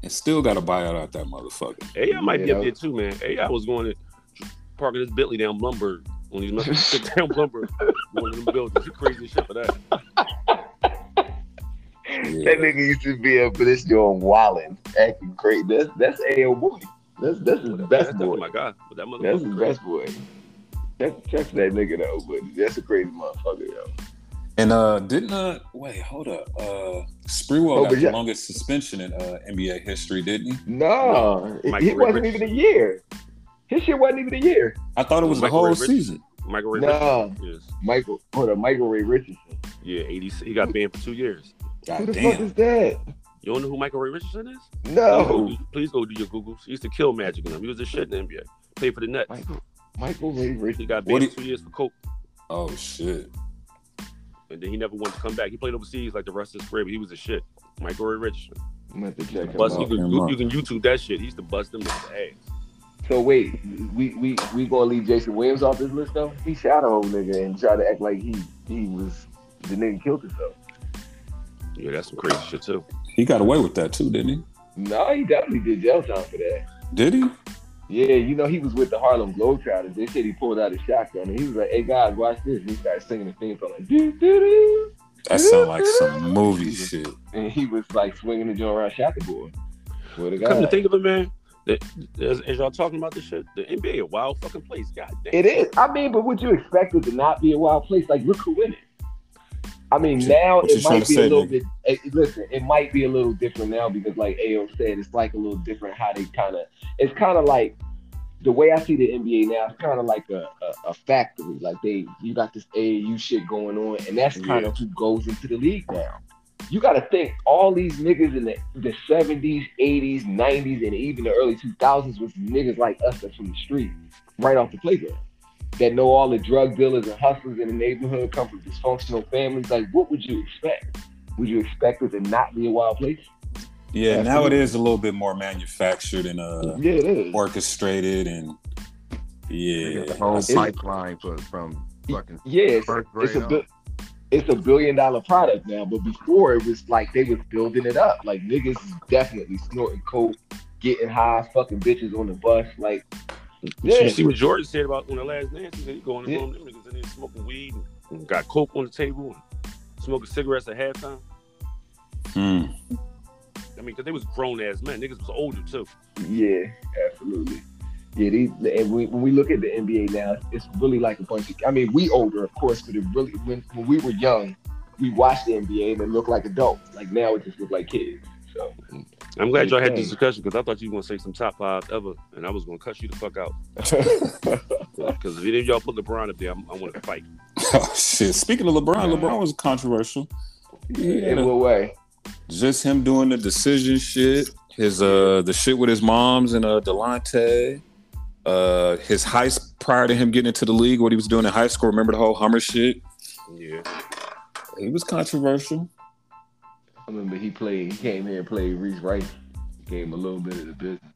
And still got a buyout out that motherfucker. AI might be Yeah. up there too, man. AI was going to parking his Bentley down Blumberg when he was messing sit down Blumberg, one of them buildings. He crazy shit for that. [laughs] That nigga used to be up for this joint wilding, acting crazy. That's that's AO boy. That's that's his That's best definitely boy. my guy. But that That's motherfucker his crazy. best boy. That's that's that nigga though, but that's a crazy motherfucker, yo. And uh didn't uh wait, hold up. Uh Sprewell Oh, got but the yeah. longest suspension in uh NBA history, didn't he? No, it, it wasn't even a year. His shit wasn't even a year. I thought it was the whole Rivers. season. Michael Ray No. Richardson. Yes. Michael, hold on, Michael Ray Richardson. Yeah, 80. He got banned for two years. God Who the fuck is that? You don't know who Michael Ray Richardson is? Please No, go, please go do your Googles. He used to kill Magic and them. He was the shit in the NBA. Played for the Nets. Michael, Michael Ray He Richardson. got banned do two years for coke, Oh shit. and then he never wanted to come back. He played overseas like the rest of his career, but he was a shit. Michael Ray Richardson. I'm gonna have to check him Bust, you, out. can, you, up. you can YouTube that shit. He used to bust them the ass. So wait, we we we gonna leave Jason Williams off this list though? He shot a whole nigga and tried to act like he he was the nigga killed himself. Yeah, that's some crazy shit too. He got away with that too, didn't he? No, he definitely did jail time for that. Did he? Yeah, you know he was with the Harlem Globetrotters. They said he pulled out a shotgun and he was like, "Hey guys, watch this." And he started singing the theme song like, "Doo doo doo," That sound like some movie shit. and he was like swinging the joint around, shot the boy. Swear to Come to think of it, man, that, as, as y'all talking about this shit, the NBA a wild fucking place. God damn. It is. I mean, but would you expect it to not be a wild place? Like, look who in it. I mean, What now you it might to be a little nigga? bit. eh, listen, it might be a little different now because, like Ao said, it's like a little different how they kind of. It's kind of like the way I see the NBA now. It's kind of like a, a, a factory. Like they, you got this AAU shit going on, and that's kind Yeah. of who goes into the league now. You got to think all these niggas in the, the 70s, 80s, 90s, and even the early 2000s was niggas like us that's from the street, right off the playground, that know all the drug dealers and hustlers in the neighborhood, come from dysfunctional families. Like, what would you expect? Would you expect it to not be a wild place? Yeah, now it Absolutely. a little bit more manufactured and uh yeah, it is. orchestrated and yeah. got the whole pipeline for, from fucking Yeah, it's, first it's a bi- on. It's a billion dollar product now, but before it was like they was building it up. Like niggas is definitely snorting coke, getting high, fucking bitches on the bus. Like, yeah, You see what Jordan said about on the last dance? He said he going in the Yeah. them niggas in there smoking weed and got coke on the table and smoking cigarettes at halftime. Hmm. I mean, because they was grown ass men. Niggas was older too. yeah, absolutely. Yeah, these and we, when we look at the NBA now, it's really like a bunch of. I mean, we older, of course, but it really when when we were young, we watched the NBA and it looked like adults. Like now, it just looked like kids. So I'm glad y'all had this discussion because I thought you were gonna say some top five ever, and I was gonna cut you the fuck out. [laughs] Because if any of y'all put LeBron up there, I'm, I want to fight. [laughs] Oh shit. Speaking of LeBron, LeBron was controversial. Yeah, in what way? just him doing the decision shit, his uh the shit with his moms and uh Delonte, uh his heist prior to him getting into the league, what he was doing in high school. Remember the whole Hummer shit? Yeah. He was controversial. I remember he played. He came here and played Reese Rice. Gave him a little bit of the business.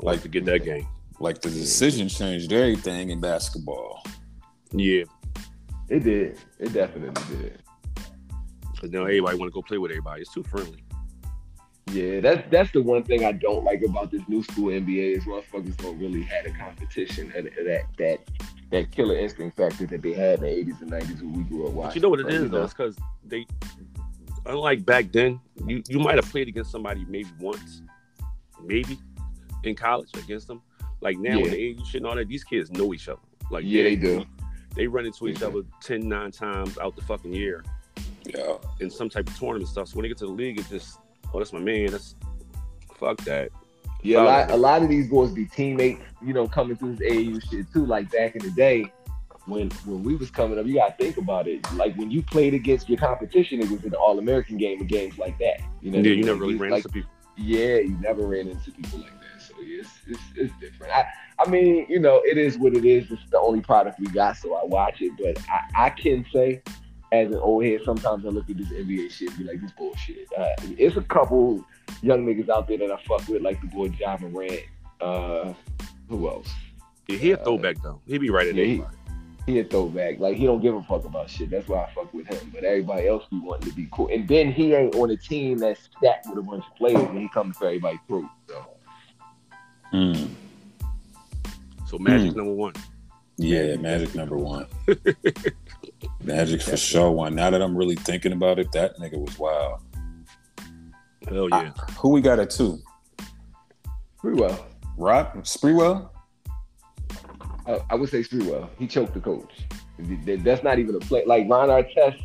Like to get that game. Like the decision changed everything in basketball. Yeah. It did. It definitely did. Because now everybody want to go play with everybody. It's too friendly. Yeah, that's that's the one thing I don't like about this new school NBA is motherfuckers don't really have a competition and that that that killer instinct factor that they had in the eighties and nineties when we grew up watching. But you know what it Like, is you though? It's because they, unlike back then, you, you might have played against somebody maybe once, maybe in college against them. Like now, Yeah. with the age shit and all that, these kids know each other. Like Yeah, they do. They run into each do. other 10, 9 times out the fucking year Yeah. in some type of tournament stuff. So when they get to the league, it just, oh, that's my man. That's fuck that. Yeah, a lot, a lot of these boys be teammates, you know, coming through this AAU shit too. Like back in the day, when when we was coming up, you gotta think about it. Like when you played against your competition, it was an all American game of games like that. You know, Yeah, you mean? never really ran like, into people. Yeah, you never ran into people like that. So yeah, it's, it's, it's different. I, I mean, you know, it is what it is. It's the only product we got, so I watch it. But I, I can say, as an old head, sometimes I look at this NBA shit and be like, this bullshit. Uh, it's a couple young niggas out there that I fuck with, like the boy Ja Morant. Uh, who else? Yeah, he a throwback though. He be right at Yeah, he- anybody. He a throwback. Like he don't give a fuck about shit. That's why I fuck with him. But everybody else be wanting to be cool. And then he ain't on a team that's stacked with a bunch of players, and he comes for everybody through. So Hmm. So magic Hmm. number one. Yeah, Magic number one. [laughs] Magic for sure one. Now that I'm really thinking about it, that nigga was wild. Hell yeah. Who we got at two? pretty well. Rock Sprewell? I, I would say Sprewell. He choked the coach. Th- th- That's not even a play. Like Ron Artest,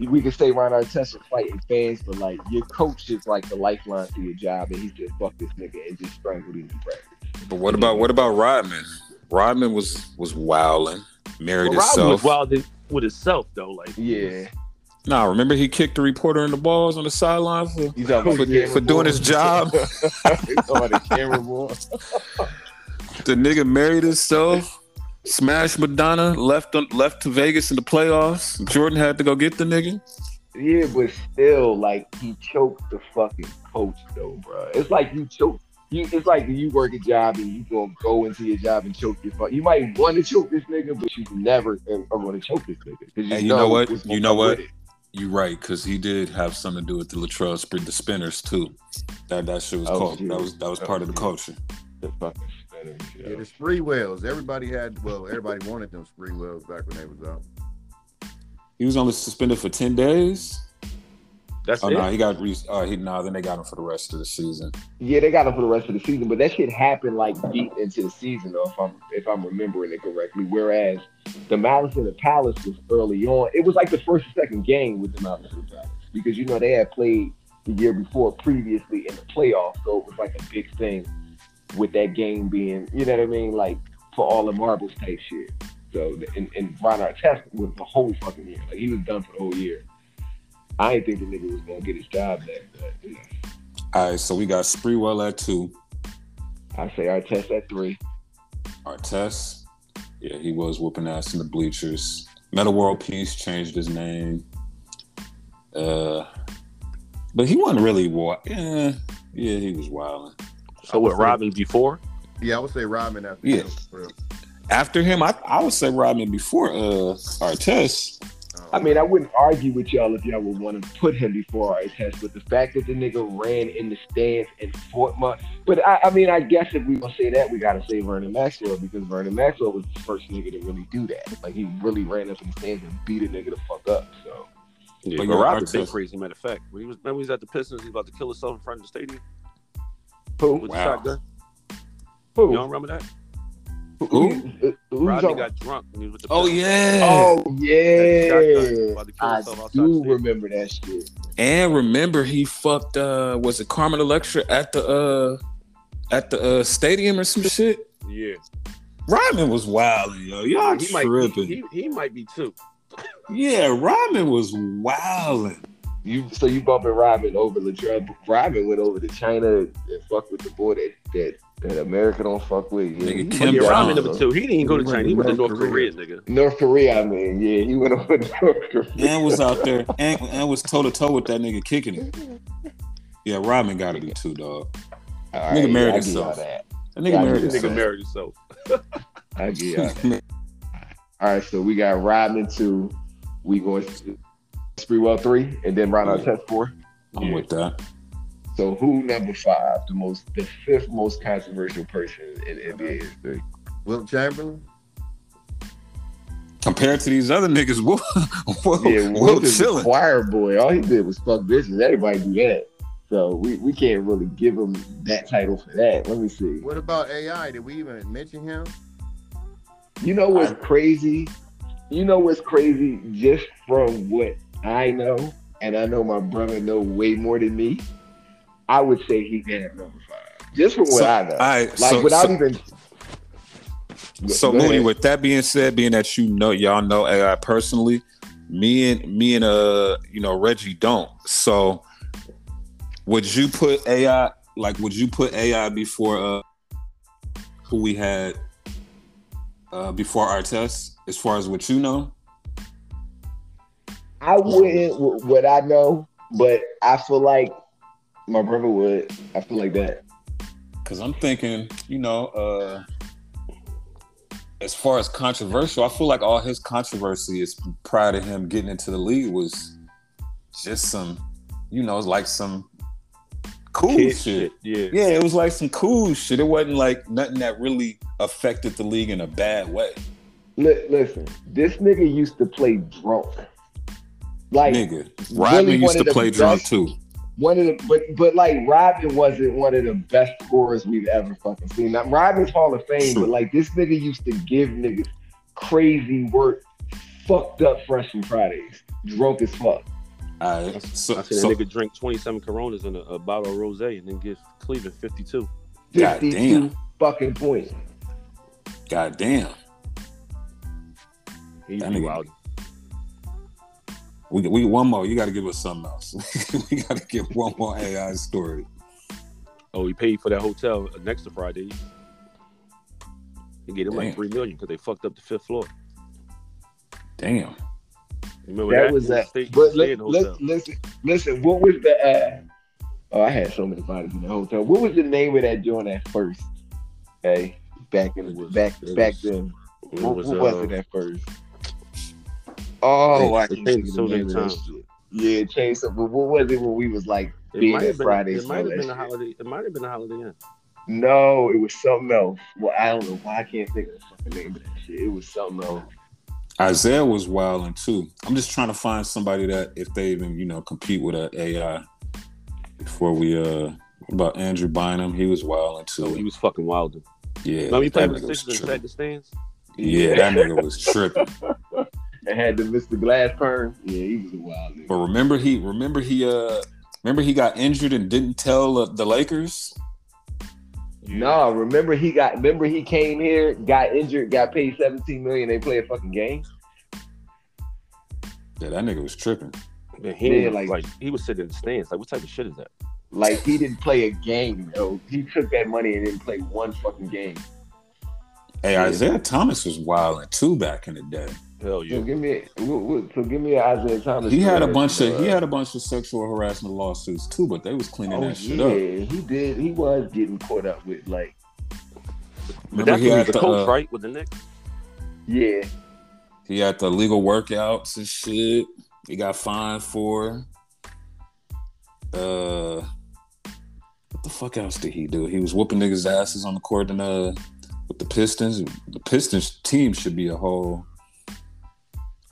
we could say Ron Artest was fighting fans, but like your coach is like the lifeline to your job, and he just fucked this nigga and just strangled him in practice. But what about what about Rodman? Rodman was was wilding, married Well, Robin himself. was wild in- with himself though. Like Yeah, Nah, remember he kicked the reporter in the balls on the sideline for he's talking For- about the camera for doing his job. [laughs] He's talking the camera boy. the nigga married himself, smashed Madonna, left on, left to Vegas in the playoffs. Jordan had to go get the nigga. Yeah, but still, like he choked the fucking coach though, bro. It's like you choke. You, it's like you work a job and you gonna go into your job and choke your fuck. You might want to choke this nigga, but you never are going to choke this nigga. 'Cause And you know what? You know what? You're right, because he did have something to do with the Latrell Sprint, the spinners too. That that shit was Oh, called. shit. That was that was Oh, part of the culture. The fucking spinners, Yeah, yo. the Sprewells. Everybody had well, everybody wanted them Sprewells back when they was out. He was only suspended for ten days. That's Oh it. no, he got re- uh, he nah, then they got him for the rest of the season. Yeah, they got him for the rest of the season, but that shit happened like deep into the season, though, if I'm if I'm remembering it correctly. Whereas the Malice in the Palace was early on. It was like the first or second game with the Malice in the Palace because you know they had played the year before previously in the playoffs, so it was like a big thing with that game being, you know what I mean, like for all the marbles type shit. So and, and Ron Artest was the whole fucking year, like he was done for the whole year. I didn't think the nigga was gonna get his job back, but you know, All right, so we got Sprewell at two. I say Artest at three. Artest, yeah, he was whooping ass in the bleachers. Metta World Peace changed his name. Uh, but he wasn't really war. Yeah, yeah, he was wilding. So what? Robin before? Yeah, I would say Robin after Yeah. him. After him, I, I would say Robin before uh Artest. I mean, I wouldn't argue with y'all if y'all would want to put him before Artest, but the fact that the nigga ran in the stands and fought much. But I, I mean, I guess if we gonna say that, we gotta say Vernon Maxwell because Vernon Maxwell was the first nigga to really do that. Like he really ran up in the stands and beat a nigga the fuck up. So Yeah, But but yeah, Robin been crazy. Matter of fact, when he was remember he was at the Pistons, he was about to kill himself in front of the stadium who? with Wow. the shotgun. Who? You don't remember that? Who? Who? Who's Rodney on- got drunk when he was with the Oh Pistons. yeah. Oh yeah, shotgun, about to kill I himself outside the do remember that shit. And remember, he fucked. uh Was it Carmen Electra at the uh at the uh stadium or some shit? Yeah, Rodman was wilding, yo. Y'all he might. tripping. He, he, he might be too. yeah, Rodman was wilding. You so you bumping Robin over Latrell. Robin went over to China and fucked with the boy that that, that America don't fuck with. you. Nigga, he Kim went yeah, to Robin number two. He didn't even go to China. He went to North North Korea. Korea, nigga. North Korea, I mean, yeah, he went over to [laughs] North Korea. And was out there and, and was toe to toe with that nigga kicking it. Yeah, Rodman got to be two, dog. All Nigga yeah, married I give y'all himself. that. That nigga Yeah, married knew the Nigga himself. married himself. I give y'all that. All right, so we got Rodman two. We going to Sprewell three, and then Ron Artest four. I'm with that. So who number five? The most, the fifth most controversial person in NBA history. Wilt Chamberlain. Compared to these other niggas, [laughs] Will, Will, Yeah, Will Wilt is a chilling. choir boy. All he did was fuck bitches. Everybody do that. So we, we can't really give him that title for that. Let me see. What about AI? Did we even mention him? You know what's crazy? You know what's crazy? Just from what I know, and I know my brother know way more than me. I would say he can have number five. Just from what So, I know. right, like so, without so, even So Go Moody, ahead. with that being said, being that you know y'all know AI personally, me and me and uh you know Reggie don't. So would you put AI like would you put AI before uh who we had uh before Artest as far as what you know? I wouldn't what I know, but I feel like my brother would. I feel like that. Cause I'm thinking, you know, uh as far as controversial, I feel like all his controversy is prior to him getting into the league was just some, you know, it's like some cool Kid shit. Yeah. Yeah, it was like some cool shit. It wasn't like nothing that really affected the league in a bad way. Li- listen, this nigga used to play drunk. Like Nigga. Rodman really used to play drunk best- too. One of the but but like Robin wasn't one of the best scorers we've ever fucking seen. Now Robin's Hall of Fame, but like this nigga used to give niggas crazy work, fucked up freshman Fridays, drunk as fuck. Alright, so, I seen so a nigga drink 27 Coronas in a, a bottle of rose and then give Cleveland 52. God 52 damn. fucking points. goddamn. He's That nigga- wild. We we one more. You gotta give us something else. [laughs] we gotta get one more AI story. Oh, he paid for that hotel next to Friday. He gave him Damn. like three million because they fucked up the fifth floor. Damn. Remember That that? was that. stayed- But stayed li- in the li- hotel. listen, listen, what was the uh oh I had so many bodies in the hotel. What was the name of that joint at first? Okay. Back in the was- back it back was- then. It What, was, what was uh, it at first? Oh, They- I can't changed think so many times. Yeah, it changed something. But what was it when we was like It being might at have been. Fridays? It and might have been a holiday. It might have been a Holiday Inn. No, it was something else. Well, I don't know why I can't think of the fucking name of that shit. It was something else. Isiah was wilding too. I'm just trying to find somebody that if they even, you know, compete with a AI before we uh what about Andrew Bynum, he was wilding too. So he was fucking wild. yeah, Remember he that played with the nigga was Sixers and sat the stands? Yeah, that nigga was tripping. [laughs] And had the Mr. Glass perm. Yeah, he was a wild nigga. But remember he remember he uh remember he got injured and didn't tell uh, the Lakers? No, remember he got remember he came here, got injured, got paid 17 million, they play a fucking game. Yeah, that nigga was tripping. Man, he Yeah, didn't, like- like, he was sitting in the stands. Like what type of shit is that? Like he didn't play a game, yo. He took that money and didn't play one fucking game. Hey, Isiah Thomas was wilding too back in the day. Hell yeah. So give me what- what- so give me Isiah Thomas. He had a bunch of Uh, he had a bunch of sexual harassment lawsuits too, but they was cleaning Oh that shit yeah, up. he did. He was getting caught up with like But Remember that's he he had was the the, coach, uh, right? With the Knicks? yeah. He had the legal workouts and shit. He got fined for. Uh, what the fuck else did he do? He was whooping niggas' asses on the court and uh with the Pistons. The Pistons team should be a whole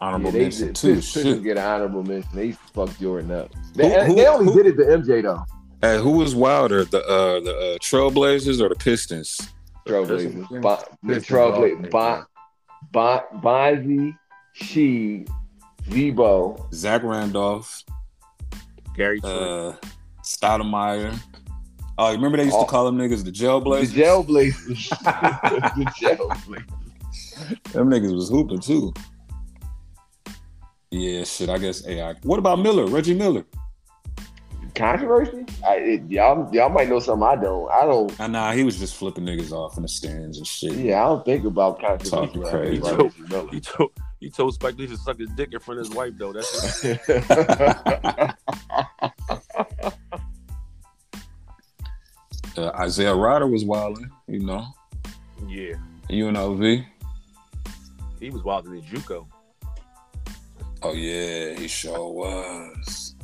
honorable Yeah, they, mention did- too. [laughs] Pistons Shit. get an honorable mention. They fucked Jordan up. They, Who- who- they only who- did it to MJ though. Hey, who was wilder, the uh the uh, Trailblazers or the Pistons? Trailblazers. Pistons. Bon, the Pistons Trailblazers. all Bon, bon, Bonzi, She, Zebo. Zach Randolph, Gary Trent. uh, Stoudamire. Oh, you remember they used Oh. to call them niggas the The Jailblazers? Jailblazers. [laughs] the Jailblazers. Them niggas was hooping too. Yeah, shit. I guess AI. What about Miller? Reggie Miller? Controversy? I, it, y'all, y'all might know something I don't. I don't. Ah, nah, he was just flipping niggas off in the stands and shit. Yeah, I don't think about controversy. Talking around crazy. Reggie He Miller. he told he told Spike Lee to suck his dick in front of his wife though. That's [laughs] Uh, Isaiah Rider was wilding, you know. yeah. UNLV. He was wilding in the JUCO. Oh yeah, he sure was.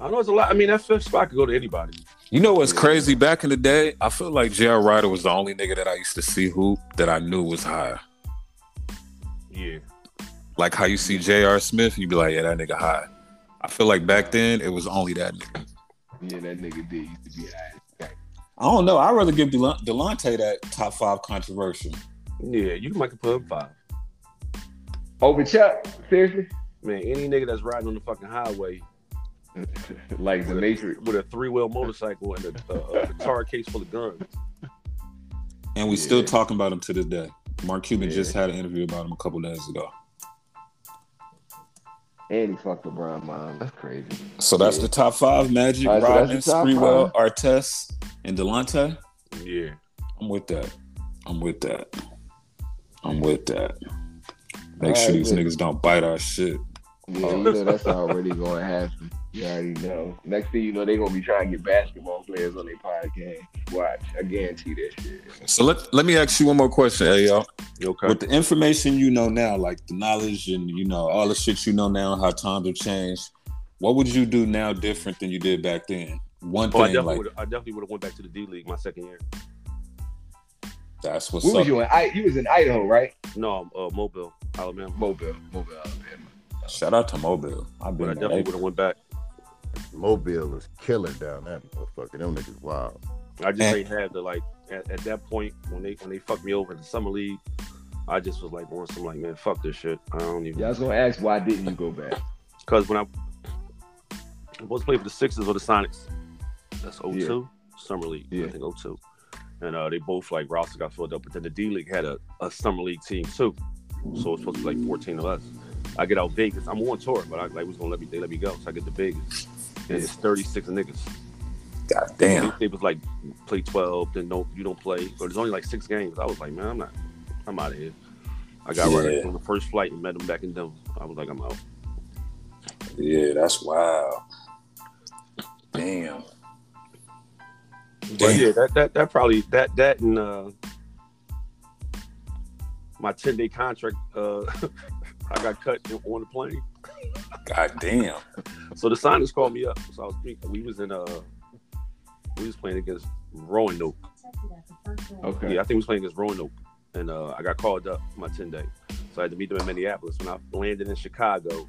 I know it's a lot. I mean, that fifth spot could go to anybody. You know what's Yeah. crazy? Back in the day, I feel like J.R. Rider was the only nigga that I used to see who that I knew was high. Yeah. Like how you see J.R. Smith and you be like, yeah, that nigga high. I feel like back then it was only that nigga. yeah, that nigga did used to be high. I don't know. I'd rather give Del- Delonte that top five controversial. Yeah, you might could put him five. Over Chuck? Seriously? Man, any nigga that's riding on the fucking highway [laughs] like the Matrix. with a three wheel motorcycle and a, a, a [laughs] guitar case full of guns. and we still talking about him to this day. Mark Cuban Yeah. just had an interview about him a couple days ago. And he fucked LeBron mom. That's crazy. So that's Yeah. the top five: Magic, All right, so that's Rodman, the top Sprewell, Artest, and Delonte. Yeah. I'm with that. I'm with that. I'm with that. Make sure right, these good. niggas don't bite our shit. Yeah, you know that's already going to happen. You already know. Next thing you know, they're gonna be trying to get basketball players on their podcast. Watch, I guarantee that shit. So let let me ask you one more question, hey y'all. Okay? With the information you know now, like the knowledge and you know all the shit you know now, how times have changed, what would you do now different than you did back then? One Oh, I thing, definitely like would. I definitely would have went back to the D League my second year. that's what's Where up. was you in? I, you was in Idaho, right? No, uh, Mobile, Alabama. Mobile, Mobile, Alabama. Shout out to Mobile. I've But I been there. definitely would have went back. Mobile is killer down that motherfucker. Them niggas wild. I just And- ain't had the like at, at that point when they when they fucked me over in the summer league. I just was like on some like man, fuck this shit. I don't even Yeah, I was gonna ask why didn't you go back? [laughs] because when I I was to play for the Sixers or the Sonics, that's 02 summer league. Yeah. I think 02. And uh, they both like roster got filled up, but then the D League had a, a summer league team too. So it's supposed to be like 14 of us. I get out Vegas. I'm on tour, but I like was gonna let me they let me go. So I get to Vegas. And it's 36 niggas. God damn. They, they was like play 12, then no you don't play. But there's only like six games. I was like, man, I'm not I'm out of here. I got right on the first flight and met them back in Denver. I was like, I'm out. Yeah, that's wild. Damn. But Damn. yeah, that, that that probably that that and uh my ten day contract uh [laughs] I got cut on the plane. God damn. So the signers called me up. So I was thinking, we was in uh we was playing against Roanoke. Okay. Yeah, I think we was playing against Roanoke. And uh I got called up my ten day. So I had to meet them in Minneapolis. When I landed in Chicago,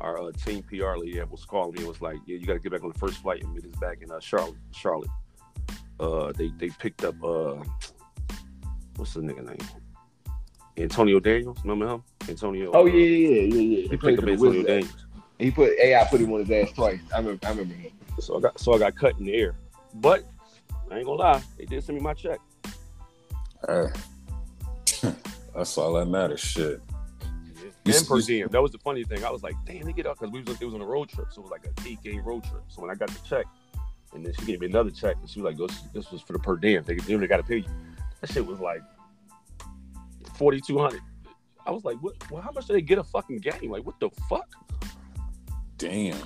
our uh, team PR leader was calling me and was like, Yeah, you gotta get back on the first flight and meet us back in uh, Charlotte Charlotte. Uh they they picked up uh what's the nigga name? Antonio Daniels, remember him? Antonio. Oh uh, yeah, yeah, yeah, yeah. They He picked played up the Antonio Wizards. Daniels. He put AI put him on his ass twice. I remember. I remember him. So I got so I got cut in the air. But I ain't gonna lie, they did send me my check. Hey. [laughs] that's all that matters. Shit. You- And per diem. That was the funny thing. I was like, damn, they get up because we was it was on a road trip, so it was like a eight game road trip. So when I got the check, and then she gave me another check, and she was like, this, this was for the per diem. They they got to pay you. That shit was like forty two hundred. I was like, what? Well, how much do they get a fucking game? Like, what the fuck? Damn.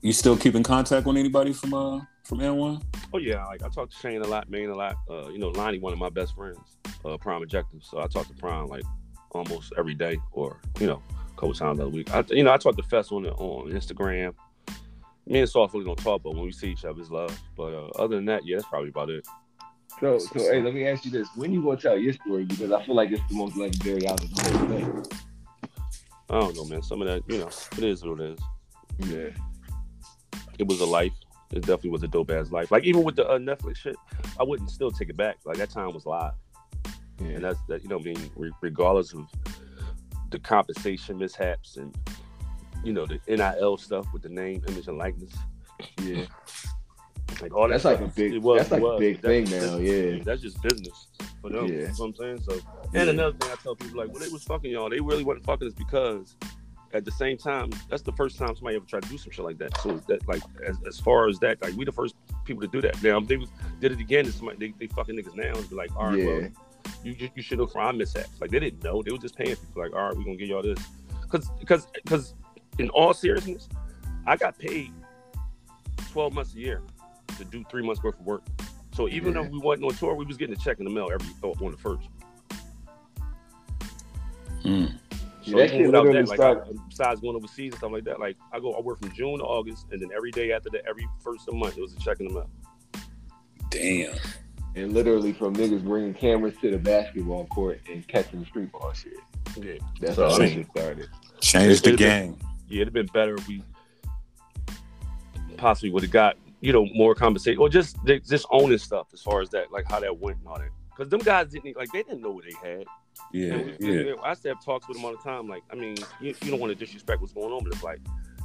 You still keep in contact with anybody from uh from N1? Oh yeah, like I talk to Shane a lot, Maine a lot. Uh, you know, Lonnie, one of my best friends, uh, Prime Objective. So I talk to Prime like almost every day, or you know, a couple times a week. I, you know, I talk to Fest on on Instagram. Me and Soft really don't talk, but when we see each other, it's love. But uh, other than that, yeah, that's probably about it. So, so hey, let me ask you this: When you gonna tell your story? Because I feel like it's the most legendary out of the whole thing. I don't know, man. Some of that, you know, it is what it is. Yeah. It was a life. It definitely was a dope ass life. Like even with the uh, Netflix shit, I wouldn't still take it back. Like that time was live. yeah. and that's that you know I mean re- regardless of the compensation mishaps and you know the NIL stuff with the name, image, and likeness, Yeah. Like all That's that like a big- was- that's like a big thing now, business. yeah. that's just business for them. Yeah. You know what I'm saying? So, Yeah. and another thing I tell people like, well, they was fucking y'all. They really wasn't fucking us because at the same time, that's the first time somebody ever tried to do some shit like that. So that like as, as far as that, like we the first people to do that. Now if they was, did it again, somebody they, they fucking niggas now and be like, all right, Yeah. well, you you, you should know for our mishaps. Like they didn't know. They were just paying people like, all right, we're gonna give y'all this. Cause because because in all seriousness, I got paid twelve months a year to do three months worth of work. So even Yeah. though we wasn't on tour, we was getting a check in the mail every oh, on the first. Mm. Yeah, that shit without literally like, I- besides going overseas and stuff like that, like I go, I work from June to August, and then every day after that, every first of the month, it was a check in the mail. Damn. And literally from niggas bringing cameras to the basketball court and catching the street ball shit. Yeah, That's So, how I mean- shit started. Changed the It- it- game. yeah, it'd have been better if we possibly would have got you know more compensation or just they, just owning stuff as far as that, like how that went and all that. Because them guys didn't like they didn't know what they had. Yeah, we, yeah. I still have talks with them all the time. Like, I mean, you, you don't want to disrespect what's going on, but it's like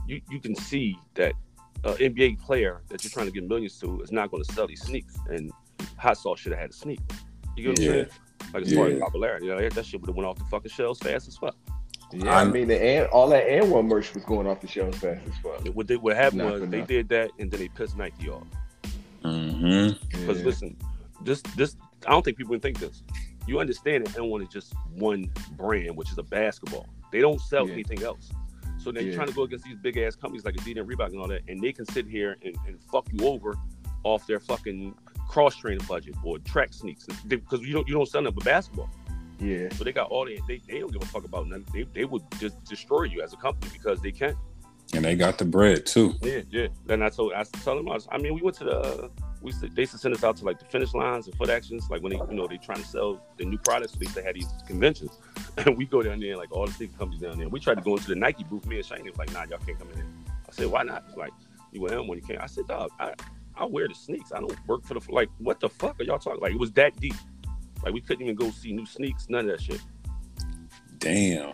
you, you can see that uh, NBA player that you're trying to get millions to is not going to sell these sneaks. And Hot Sauce should have had a sneak. You get what Yeah. I'm saying? Like as far as popularity, you know, that shit would have went off the fucking shelves fast as fuck. Yeah, I I'm- mean, the and all that AND1 merch was going off the shelves fast as fuck. What they, what happened Not was they nothing. did that and then they pissed Nike off. Mm-hmm. Because Yeah. listen, this this I don't think people can think this. You understand that AND1 is just one brand, which is a basketball. They don't sell Yeah. anything else. So they're Yeah. trying to go against these big ass companies like Adidas and Reebok and all that, and they can sit here and, and fuck you over off their fucking cross training budget or track sneaks because you don't you don't sell them but basketball. Yeah, So they got all the they, they don't give a fuck about nothing. They, they would just destroy you as a company because they can. And they got the bread too. Yeah, yeah. Then I told I told them I, was, I mean we went to the we used to, they used to send us out to like the finish lines and foot actions like when they you know they trying to sell the new products they used to have these conventions [laughs] and we go down there like all the big companies down there. We tried to go into the Nike booth. Me and Shane was like, nah, y'all can't come in. Here. I said, why not? He's like, you went in when you can't. I said, dog, I I wear the sneaks. I don't work for the like. What the fuck are y'all talking? Like it was that deep. Like we couldn't even go see new sneaks. None of that shit. Damn.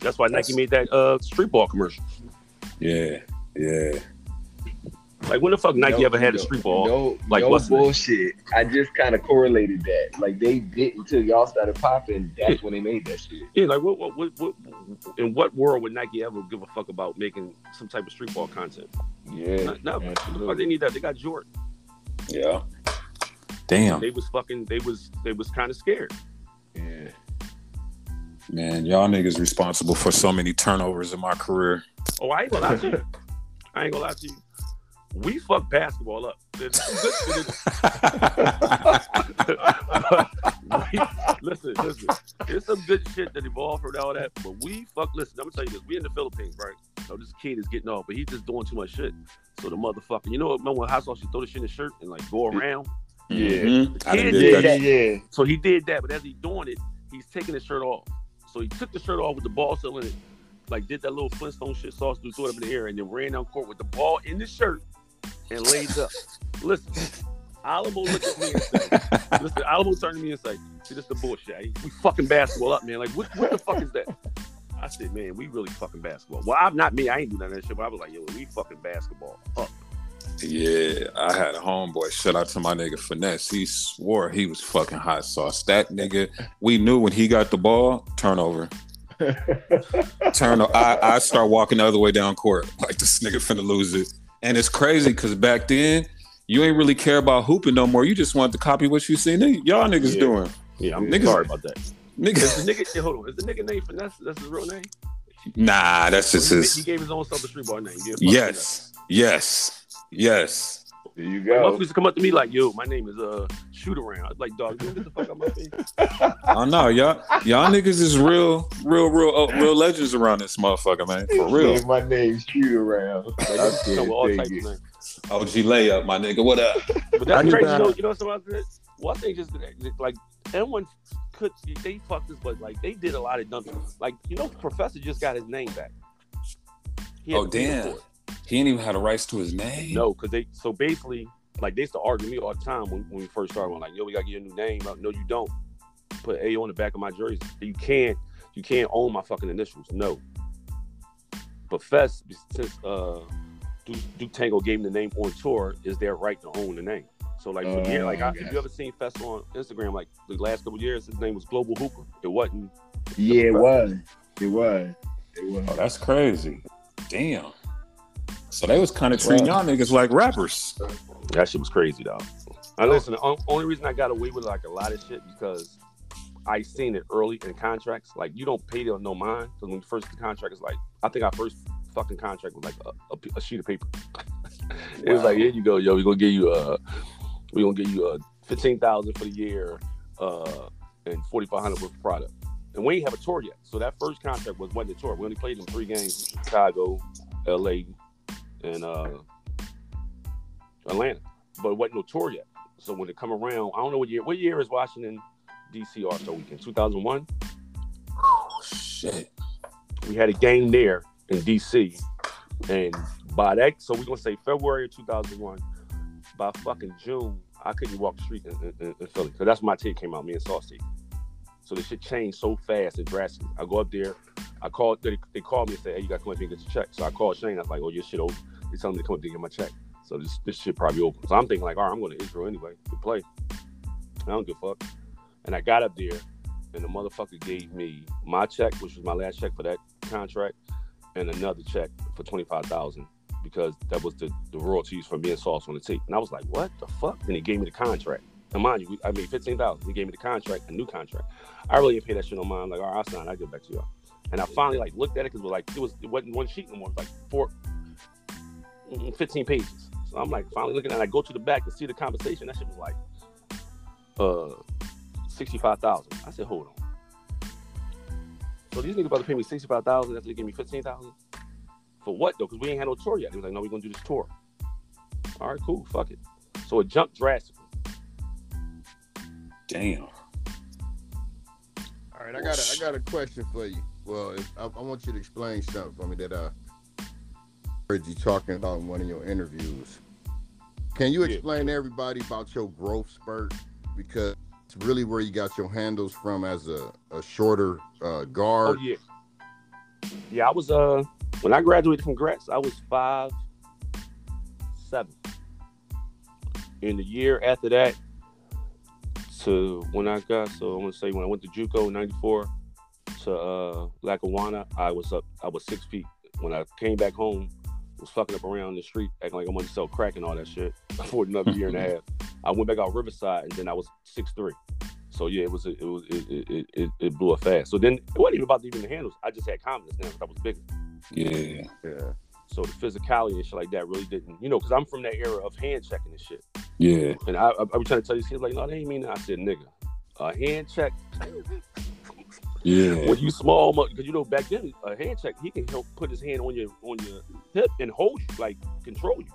That's why That's- Nike made that uh street ball commercial. Yeah. Yeah. Like when the fuck Nike No- ever had a no- street ball? No, Like, no what's the bullshit. I just kind of correlated that. Like they didn't until y'all started popping. That's when they made that shit. Yeah, like what, what, what, what, in what world would Nike ever give a fuck about making some type of street ball content? Yeah, No, no. What the fuck absolutely. they need that? They got Jordan. Yeah. Damn. They was fucking. They was. They was kind of scared. Yeah. Man, y'all niggas responsible for so many turnovers in my career. Oh, I ain't gonna lie to you. I ain't gonna lie to you. We fuck basketball up. There's some good shit in- [laughs] We- listen, listen. There's some good shit that evolved from all that, but we fuck. Listen, I'm gonna tell you this. We in the Philippines, right? So this kid is getting off, but he's just doing too much shit. So the motherfucker, you know what? Remember when hot sauce? She throw the shit in his shirt and like go around. Yeah. Mhm. I did did that. Yeah, yeah. So he did that, but as he's doing it, he's taking his shirt off. So he took the shirt off with the ball still in it, like did that little Flintstone shit, sauce, threw it up in the air, and then ran down court with the ball in the shirt and laid up. Listen, Alamo looked at me and said, [laughs] "Listen, Alamo turned to me and said, see, this the bullshit. eh? We fucking basketball up, man. Like, what, what the fuck is that?" I said, "Man, we really fucking basketball." Well, I'm not me. I ain't do none of that shit, but I was like, "Yo, we fucking basketball up." Yeah, I had a homeboy. Shout out to my nigga Finesse. He swore he was fucking hot sauce. That nigga, we knew when he got the ball, turnover. Turn. [laughs] I I start walking the other way down court like this nigga finna lose it. And it's crazy because back then you ain't really care about hooping no more. You just want to copy what you see y'all niggas Yeah. doing. Yeah, I'm Niggas- sorry about that. Niggas, Is the nigga, yeah, hold on, is the nigga name Finesse? That's his real name. nah, that's just he, his. he gave his own self a street ball name. Yes, yes, yes. There you that. My go. used to come up to me like, "Yo, my name is uh Shoot Around." I was like, "Dog, you don't get the fuck out my face." I know y'all. Y'all niggas is real, real, real, uh, real legends around this motherfucker, man. For real. Yeah, my name's shoot around. [laughs] Like, I they come with all types take of OG layup, my nigga. What up? But I that's crazy. to- You know, you know something else? that- One thing just like everyone could they fucked this, but like they did a lot of dumb. Like you know, Professor just got his name back. He Oh, damn. for it. He ain't even had the rights to his name. No, because they so basically like they used to argue me all the time when, when we first started. I'm like, yo, we gotta get a new name. Like, no, you don't. Put A on the back of my jersey. You can't you can't own my fucking initials. No. But Fest, since uh Duke, Duke Tango gave him the name on tour, is their right to own the name. So like for Oh, years, like I, if you ever seen Fest on Instagram, like the last couple years, his name was Global Hooper. It wasn't. Yeah, it was. It was. It was. Oh, that's crazy. Damn. So they was kind of treating y'all niggas like rappers. That shit was crazy, dog. I listen. The only reason I got away with like a lot of shit because I seen it early in contracts. Like you don't pay them no mind because when you first the contract is like I think our first fucking contract was like a sheet of paper. [laughs] it was like here you go, yo. We're gonna give you a. we gonna give you uh fifteen thousand for the year uh and forty five hundred worth of product. And we ain't have a tour yet. So that first contract was wasn't a tour. We only played in three games: Chicago, L.A., and uh Atlanta. But it wasn't no tour yet. So when it come around, I don't know what year. What year is Washington D.C. All Star Weekend? Two thousand one. Oh, shit. We had a game there in D.C. And by that, so we're gonna say February of two thousand one. By fucking June, I couldn't walk the street in, in, in Philly because that's when my tape came out. Me and tape. So the shit changed so fast and drastically. I go up there, I called. They, they called me and said, "Hey, you got to come up here and get your check." So I called Shane. I was like, "Oh, your shit over." They tell me to come up and get my check. So this this shit probably open. So I'm thinking like, all right, I'm going to Israel anyway to play. I don't give a fuck. And I got up there, and the motherfucker gave me my check, which was my last check for that contract, and another check for twenty five thousand because that was the, the royalties from being sauce on the tape. And I was like, what the fuck? And he gave me the contract. And mind you, I made fifteen thousand. He gave me the contract, a new contract. I really didn't pay that shit on mine. Like, all right, I'll sign. I'll back to y'all. And I finally like looked at it because like it was it wasn't one sheet no more. It was like four, 15 pages. So I'm like finally looking at it. I go to the back to see the conversation. That shit was like uh sixty five thousand. I said, hold on. So these niggas about to pay me sixty five thousand after they give me fifteen thousand. For what though? Because we ain't had no tour yet. They was like, no, we're gonna do this tour. All right, cool, fuck it. So it jumped drastically. Damn. All right, I got a, I got a question for you. Well, if, I, I want you to explain something for me that I heard you talking about in one of your interviews. Can you explain to everybody about your growth spurt? Because it's really where you got your handles from as a, a shorter uh, Oh guard. yeah. Yeah, I was uh when I graduated from Gratz, I was five seven. In the year after that, to when I got so I want to say when I went to JUCO in '94 to uh Lackawanna, I was up. I was six feet. When I came back home, was fucking up around the street, acting like I wanted to sell crack and all that shit [laughs] for another year and a [laughs] half. I went back out Riverside, and then I was six three. So yeah, it was it was it it, it, it blew up fast. So then it wasn't even about even the handles. I just had confidence now 'cause I was bigger. Yeah. Yeah. So the physicality and shit like that really didn't, you know, because I'm from that era of hand checking and shit. Yeah. And I, I, I was trying to tell these kids like, no, they ain't mean that. I said, nigga, a hand check Yeah. when you small, because you know back then a hand check he can help put his hand on your on your hip and hold you, like control you.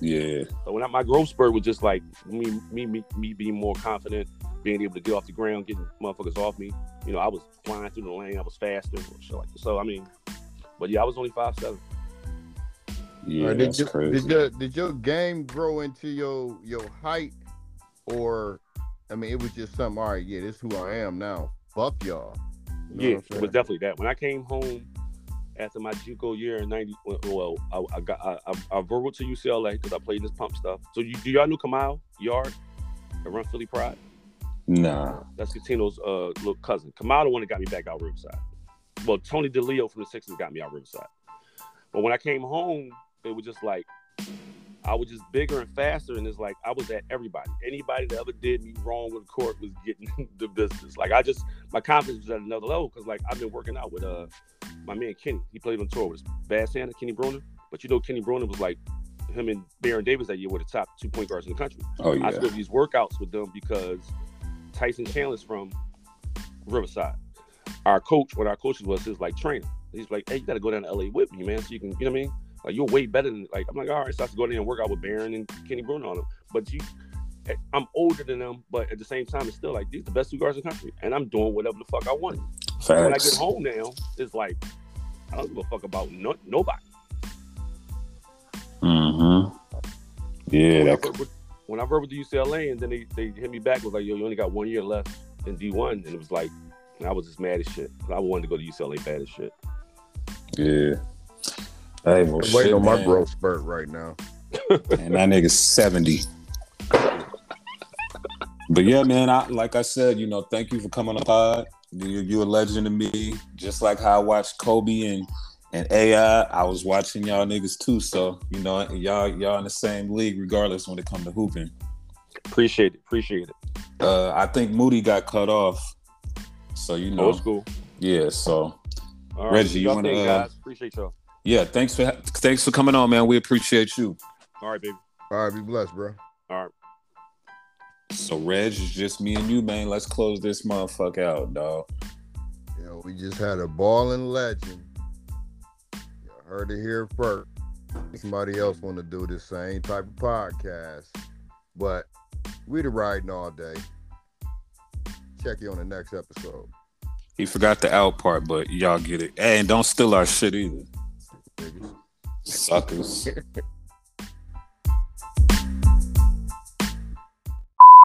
Yeah. So when I, my growth spurt was just like me, me, me, me being more confident, being able to get off the ground, getting motherfuckers off me. You know, I was flying through the lane, I was faster, shit like. So I mean, but yeah, I was only five seven. Yeah. All right, did, that's you, crazy. did your did your game grow into your your height, or I mean, it was just something. All right, yeah, this is who I am now. Fuck y'all. You know yeah, it was definitely that. When I came home after my JUCO year in '90, well, I, I got I, I, I verbal to UCLA because I played this pump stuff. So you do y'all know Kamal Yard run Philly Pride? Nah. That's Cuttino's uh little cousin. Kamal the one that got me back out Riverside. Well, Tony DiLeo from the Sixers got me out Riverside. But when I came home, it was just like I was just bigger and faster, and it's like I was at everybody. Anybody that ever did me wrong with the court was getting [laughs] the business. Like I just my confidence was at another level because like I've been working out with uh my man Kenny. He played on tour with Bad Santa, Kenny Brunner. But you know Kenny Brunner was like him and Baron Davis that year were the top two point guards in the country. Oh I yeah. did these workouts with them because Tyson Chandler's from Riverside. Our coach, what our coaches was, his like trainer. He's like, hey, you got to go down to LA with me, man, so you can, you know what I mean? Like you're way better than like. I'm like, all right, so I have to go in there and work out with Baron and Kenny Brunner on them. But you, eh, I'm older than them, but at the same time, it's still like these the best two guards in the country, and I'm doing whatever the fuck I want. When I get home now, it's like I don't give a fuck about no, nobody. Mm-hmm. Yeah. when, I with, when I verbed with UCLA, and then they, they hit me back, was like, yo, you only got one year left in D1. And it was like, and I was just mad as shit. I wanted to go to UCLA bad as shit. yeah. Hey, well, I'm shit, waiting on my man. growth spurt right now. And that nigga's 70. But yeah, man, I like I said, you know, thank you for coming on the pod. You you a legend to me. Just like how I watched Kobe and and AI, I was watching y'all niggas too. So, you know, y'all y'all in the same league regardless when it come to hooping. Appreciate it. Appreciate it. Uh I think Moody got cut off. So you know, Old school. yeah, so All right. Reggie, do you wanna, thing, uh, guys. Appreciate y'all. Yeah, thanks for thanks for coming on, man. We appreciate you. All right, baby. All right, be blessed, bro. All right. So Reg, it's just me and you, man. Let's close this motherfucker out, dog. You know, we just had a ball balling legend. You heard it here first. Somebody else want to do this same type of podcast, but we the riding all day. Check you on the next episode. He forgot the out part, but y'all get it. Hey, and don't steal our shit either. Niggas. Suckers. [laughs]